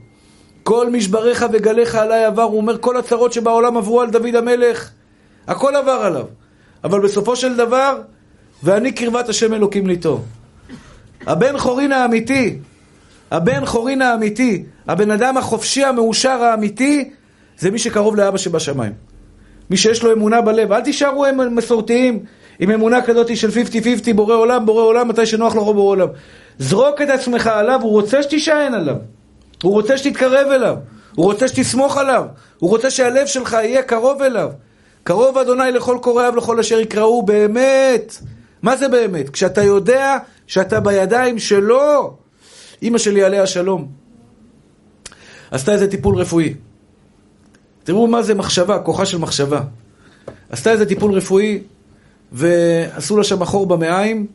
S1: כל משבריך וגליך עליי עברו. הוא אומר, כל הצרות שבעולם עברו על דוד המלך, הכל עבר עליו. אבל בסופו של דבר, ואני קרבת השם אלוקים לי. הבן חורין האמיתי, הבן חורין האמיתי, הבן אדם החופשי המאושר האמיתי, זה מי שקרוב לאבא שבשמיים. מי שיש לו אמונה בלב. אל תישארו הם מסורתיים עם אמונה כזאת של 50-50, בורא עולם, בורא עולם, מתי שנוח לו בורא עולם. זרוק את עצמך עליו, הוא רוצה שתישען עליו. הוא רוצה שתתקרב אליו. הוא רוצה שתסמוך עליו. הוא רוצה שהלב שלך יהיה קרוב אליו. קרוב אדוני לכל קוראיו, לכל אשר יקראו, באמת. מה זה באמת? כשאתה יודע שאתה בידיים שלו. אימא שלי עליה שלום. עשתה איזה טיפול רפואי. תראו מה זה מחשבה, כוחה של מחשבה. עשתה איזה טיפול רפואי, ועשו לה שם חור במעיים,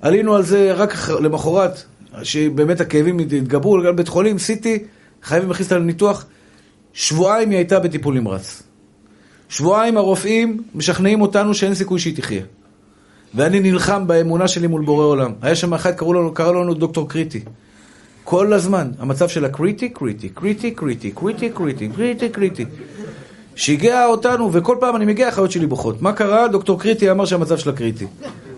S1: עלינו על זה רק למחרת, שבאמת הכאבים התגברו, גם בית חולים, CT, חייבים להכניס אותה לניתוח. שבועיים היא הייתה בטיפול נמרץ. שבועיים הרופאים משכנעים אותנו שאין סיכוי שהיא תחיה. ואני נלחם באמונה שלי מול בורא עולם. היה שם אחד, קראו לנו, קרא לנו דוקטור קריטי. כל הזמן, המצב שלה קריטי, קריטי, קריטי, קריטי, קריטי, קריטי, קריטי, קריטי. שיגע אותנו, וכל פעם אני מגיע, האחיות שלי בוכות. מה קרה? דוקטור קריטי אמר שהמצב שלה קריטי.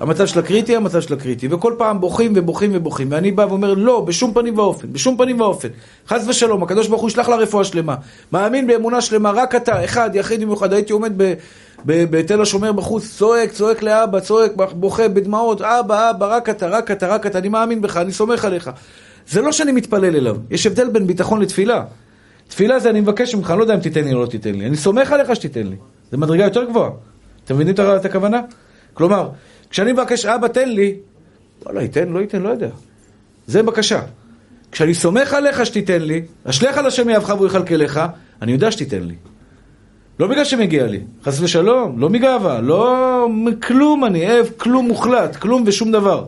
S1: המצב שלה קריטי, המצב שלה קריטי. וכל פעם בוכים ובוכים ובוכים. ואני בא ואומר, לא, בשום פנים ואופן, בשום פנים ואופן. חס ושלום, הקדוש ברוך הוא ישלח לה רפואה שלמה. מאמין באמונה שלמה, רק אתה, אחד, יחיד במיוחד. הייתי עומד בתל השומר בחוץ, צועק, צועק לאבא, צועק, בוכה בדמעות, אבא, אבא, רק אתה, רק אתה, רק אתה, אני מאמין בך, אני סומך עליך. זה לא שאני מתפלל אליו, יש הבדל בין ביטחון לתפילה. תפילה זה אני מבקש ממך, אני לא יודע אם תיתן לי או לא תיתן לי. אני סומך עליך שתיתן לי. זו מדרגה יותר גבוהה. אתם מבינים את הכוונה? כלומר, כשאני מבקש, אבא תן לי, וואלה, ייתן, לא ייתן, לא יודע. זה בקשה. כשאני סומך עליך שתיתן לי, אשליך על השם יאהבך והוא יכלכלך, אני יודע שתיתן לי. לא בגלל שמגיע לי, חס ושלום, לא מגאווה, לא מכלום אני אוהב, כלום מוחלט, כלום ושום דבר.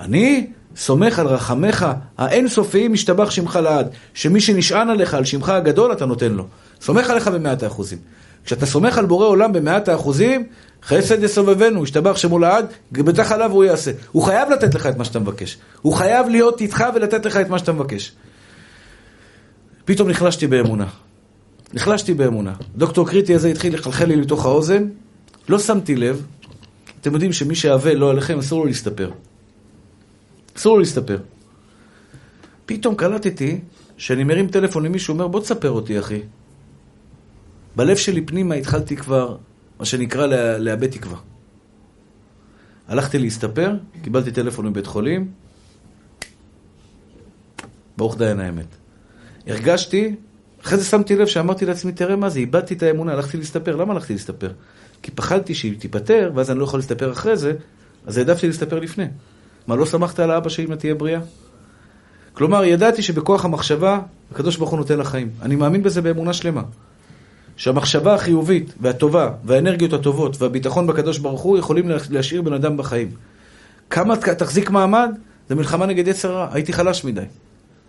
S1: אני סומך על רחמך האינסופיים משתבח שמך לעד, שמי שנשען עליך, על שמך הגדול, אתה נותן לו. סומך עליך במאת האחוזים. כשאתה סומך על בורא עולם במאת האחוזים, חסד יסובבנו, ישתבח שמו לעד, בטח עליו הוא יעשה. הוא חייב לתת לך את מה שאתה מבקש. הוא חייב להיות איתך ולתת לך את מה שאתה מבקש. פתאום נחלשתי באמונה. נחלשתי באמונה. דוקטור קריטי הזה התחיל לחלחל לי לתוך האוזן, לא שמתי לב. אתם יודעים שמי שאבל לא עליכם, אסור לו להסתפר. אסור להסתפר. פתאום קלטתי שאני מרים טלפון למישהו, אומר, בוא תספר אותי, אחי. בלב שלי פנימה התחלתי כבר, מה שנקרא, לאבד תקווה. הלכתי להסתפר, קיבלתי טלפון מבית חולים, ברוך דיין האמת. הרגשתי, אחרי זה שמתי לב שאמרתי לעצמי, תראה מה זה, איבדתי את האמונה, הלכתי להסתפר. למה הלכתי להסתפר? כי פחדתי שהיא תיפטר, ואז אני לא יכול להסתפר אחרי זה, אז העדפתי להסתפר לפני. מה, לא סמכת על האבא שאמא תהיה בריאה? כלומר, ידעתי שבכוח המחשבה, הקדוש ברוך הוא נותן לחיים. אני מאמין בזה באמונה שלמה. שהמחשבה החיובית והטובה והאנרגיות הטובות והביטחון בקדוש ברוך הוא יכולים להשאיר בן אדם בחיים. כמה תחזיק מעמד? זה מלחמה נגד יצר רע. הייתי חלש מדי.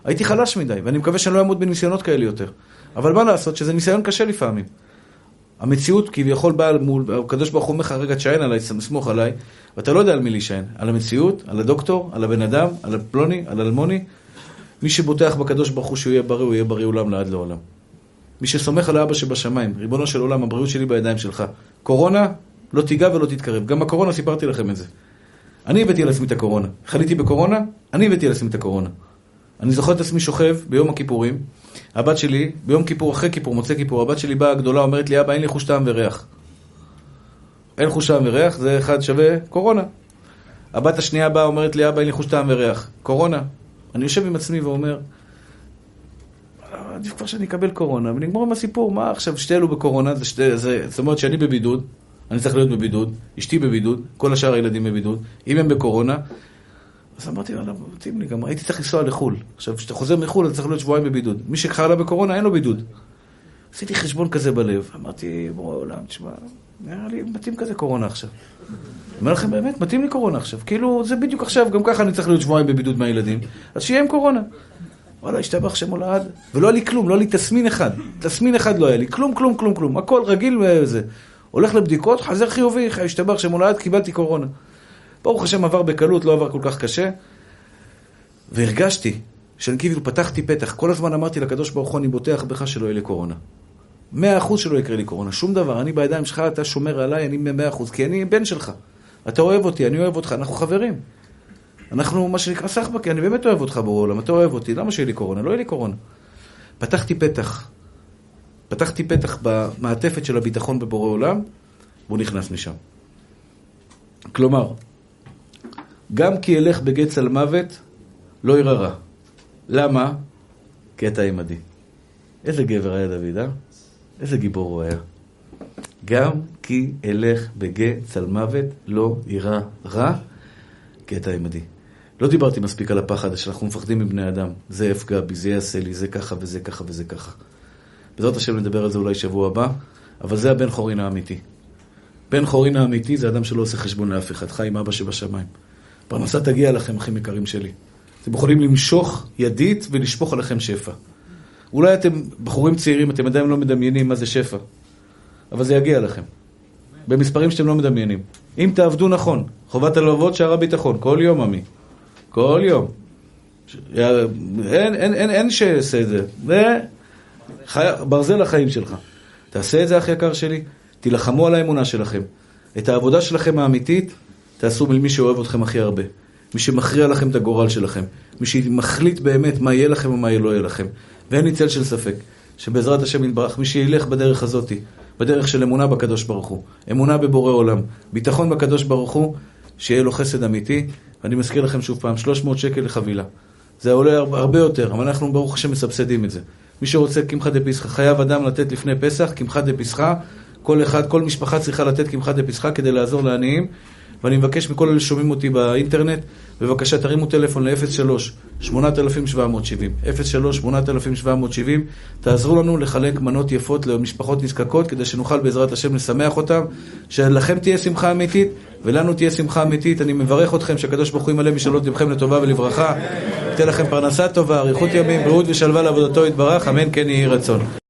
S1: הייתי חלש מדי, ואני מקווה שאני לא אעמוד בניסיונות כאלה יותר. אבל מה לעשות, שזה ניסיון קשה לפעמים. המציאות כביכול באה מול, הקדוש ברוך הוא אומר לך, רגע, תשען עליי, סמוך עליי, ואתה לא יודע על מי להישען. על המציאות, על הדוקטור, על הבן אדם, על פלוני, על אלמוני. מי שבוטח בקדוש ברוך הוא שהוא יהיה בריא, הוא יהיה בריא עולם לעד לעולם. מי שסומך על האבא שבשמיים, ריבונו של עולם, הבריאות שלי בידיים שלך. קורונה, לא תיגע ולא תתקרב. גם בקורונה סיפרתי לכם את זה. אני הבאתי על עצמי את הקורונה. חליתי בקורונה, אני הבאתי על עצמי את הקורונה. אני זוכר את עצמי שוכב ביום הכיפורים, הבת שלי, ביום כיפור, אחרי כיפור, מוצא כיפור, הבת שלי באה הגדולה, אומרת לי, אבא, אין לי חוש טעם וריח. אין חוש טעם וריח, זה אחד שווה קורונה. הבת השנייה באה, אומרת לי, אבא, אין לי חוש טעם וריח. קורונה. אני יושב עם עצמי ואומר, עדיף כבר שאני אקבל קורונה, ונגמור עם הסיפור, מה עכשיו, שתי אלו בקורונה, זה שתי, זה, זאת אומרת שאני בבידוד, אני צריך להיות בבידוד, אשתי בבידוד, כל השאר הילדים בבידוד, אם הם בקורונה, אז אמרתי, יאללה, מתאים לי, גם הייתי צריך לנסוע לחו"ל. עכשיו, כשאתה חוזר מחו"ל, אתה צריך להיות שבועיים בבידוד. מי שחלה בקורונה, אין לו בידוד. עשיתי חשבון כזה בלב. אמרתי, בורא עולם, תשמע, נראה לי מתאים כזה קורונה עכשיו. אומר לכם באמת, מתאים לי קורונה עכשיו. כאילו, זה בדיוק עכשיו, גם ככה אני צריך להיות שבועיים בבידוד מהילדים. אז שיהיה עם קורונה. וואלה, השתבח שם הולד. ולא היה לי כלום, לא היה לי תסמין אחד. תסמין אחד לא היה לי. כלום, כלום, כלום, כלום. הכל רגיל וזה. הולך לבדיקות, חזר חיובי, השתבח שם הולד, קיבלתי קורונה. ברוך השם עבר בקלות, לא עבר כל כך קשה. והרגשתי שאני כאילו פתחתי פתח, כל הזמן אמרתי לקדוש ברוך הוא, אני בוטח בך שלא יהיה לי קורונה. מאה אחוז שלא יקרה לי קורונה, שום דבר, אני בידיים שלך, אתה שומר עליי, אני מאה אחוז, כי אני בן שלך. אתה אוהב אותי, אני אוהב אותך, אנחנו חברים. אנחנו, מה שנקרא סחבקי, אני באמת אוהב אותך בעולם, אתה אוהב אותי, למה שיהיה לי קורונה? לא יהיה לי קורונה. פתחתי פתח. פתחתי פתח במעטפת של הביטחון בבורא עולם, והוא נכנס משם. כלומר, גם כי אלך בגץ על מוות, לא ירא רע. למה? כי אתה עמדי. איזה גבר היה דוד, אה? איזה גיבור הוא היה. גם כי אלך בגץ על מוות, לא ירא רע, כי אתה עמדי. לא דיברתי מספיק על הפחד שאנחנו מפחדים מבני אדם. זה יפגע בי, זה יעשה לי, זה ככה וזה ככה וזה ככה. בעזרת השם נדבר על זה אולי שבוע הבא, אבל זה הבן חורין האמיתי. בן חורין האמיתי זה אדם שלא עושה חשבון לאף אחד, חי עם אבא שבשמיים. פרנסה תגיע לכם, אחים יקרים שלי. אתם יכולים למשוך ידית ולשפוך עליכם שפע. אולי אתם בחורים צעירים, אתם עדיין לא מדמיינים מה זה שפע, אבל זה יגיע לכם. במספרים שאתם לא מדמיינים. אם תעבדו נכון, חובת הלוות שער הביטחון, כל יום עמי. כל יום. אין, אין, אין, אין שעשה את זה. זה חי... ברזל החיים שלך. תעשה את זה, אח יקר שלי, תילחמו על האמונה שלכם. את העבודה שלכם האמיתית, תעשו מול מי שאוהב אתכם הכי הרבה. מי שמכריע לכם את הגורל שלכם. מי שמחליט באמת מה יהיה לכם ומה לא יהיה לכם. ואין לי צל של ספק, שבעזרת השם יתברך, מי שילך בדרך הזאתי, בדרך של אמונה בקדוש ברוך הוא, אמונה בבורא עולם, ביטחון בקדוש ברוך הוא, שיהיה לו חסד אמיתי. ואני מזכיר לכם שוב פעם, 300 שקל לחבילה. זה עולה הרבה יותר, אבל אנחנו ברוך השם מסבסדים את זה. מי שרוצה קמחא דפסחא, חייב אדם לתת לפני פסח, קמחא דפסחא, כל אחד, כל משפחה צריכה לתת קמחא דפסחא כדי לעזור לעניים. ואני מבקש מכל אלה ששומעים אותי באינטרנט, בבקשה תרימו טלפון ל-03-8770, 03-8770, תעזרו לנו לחלק מנות יפות למשפחות נזקקות, כדי שנוכל בעזרת השם לשמח אותם, שלכם תהיה שמחה אמיתית ולנו תהיה שמחה אמיתית. אני מברך אתכם שהקדוש ברוך הוא ימלא משאלות לבכם לטובה ולברכה, ייתן לכם פרנסה טובה, אריכות ימים, בריאות ושלווה לעבודתו יתברך, אמן כן יהי רצון.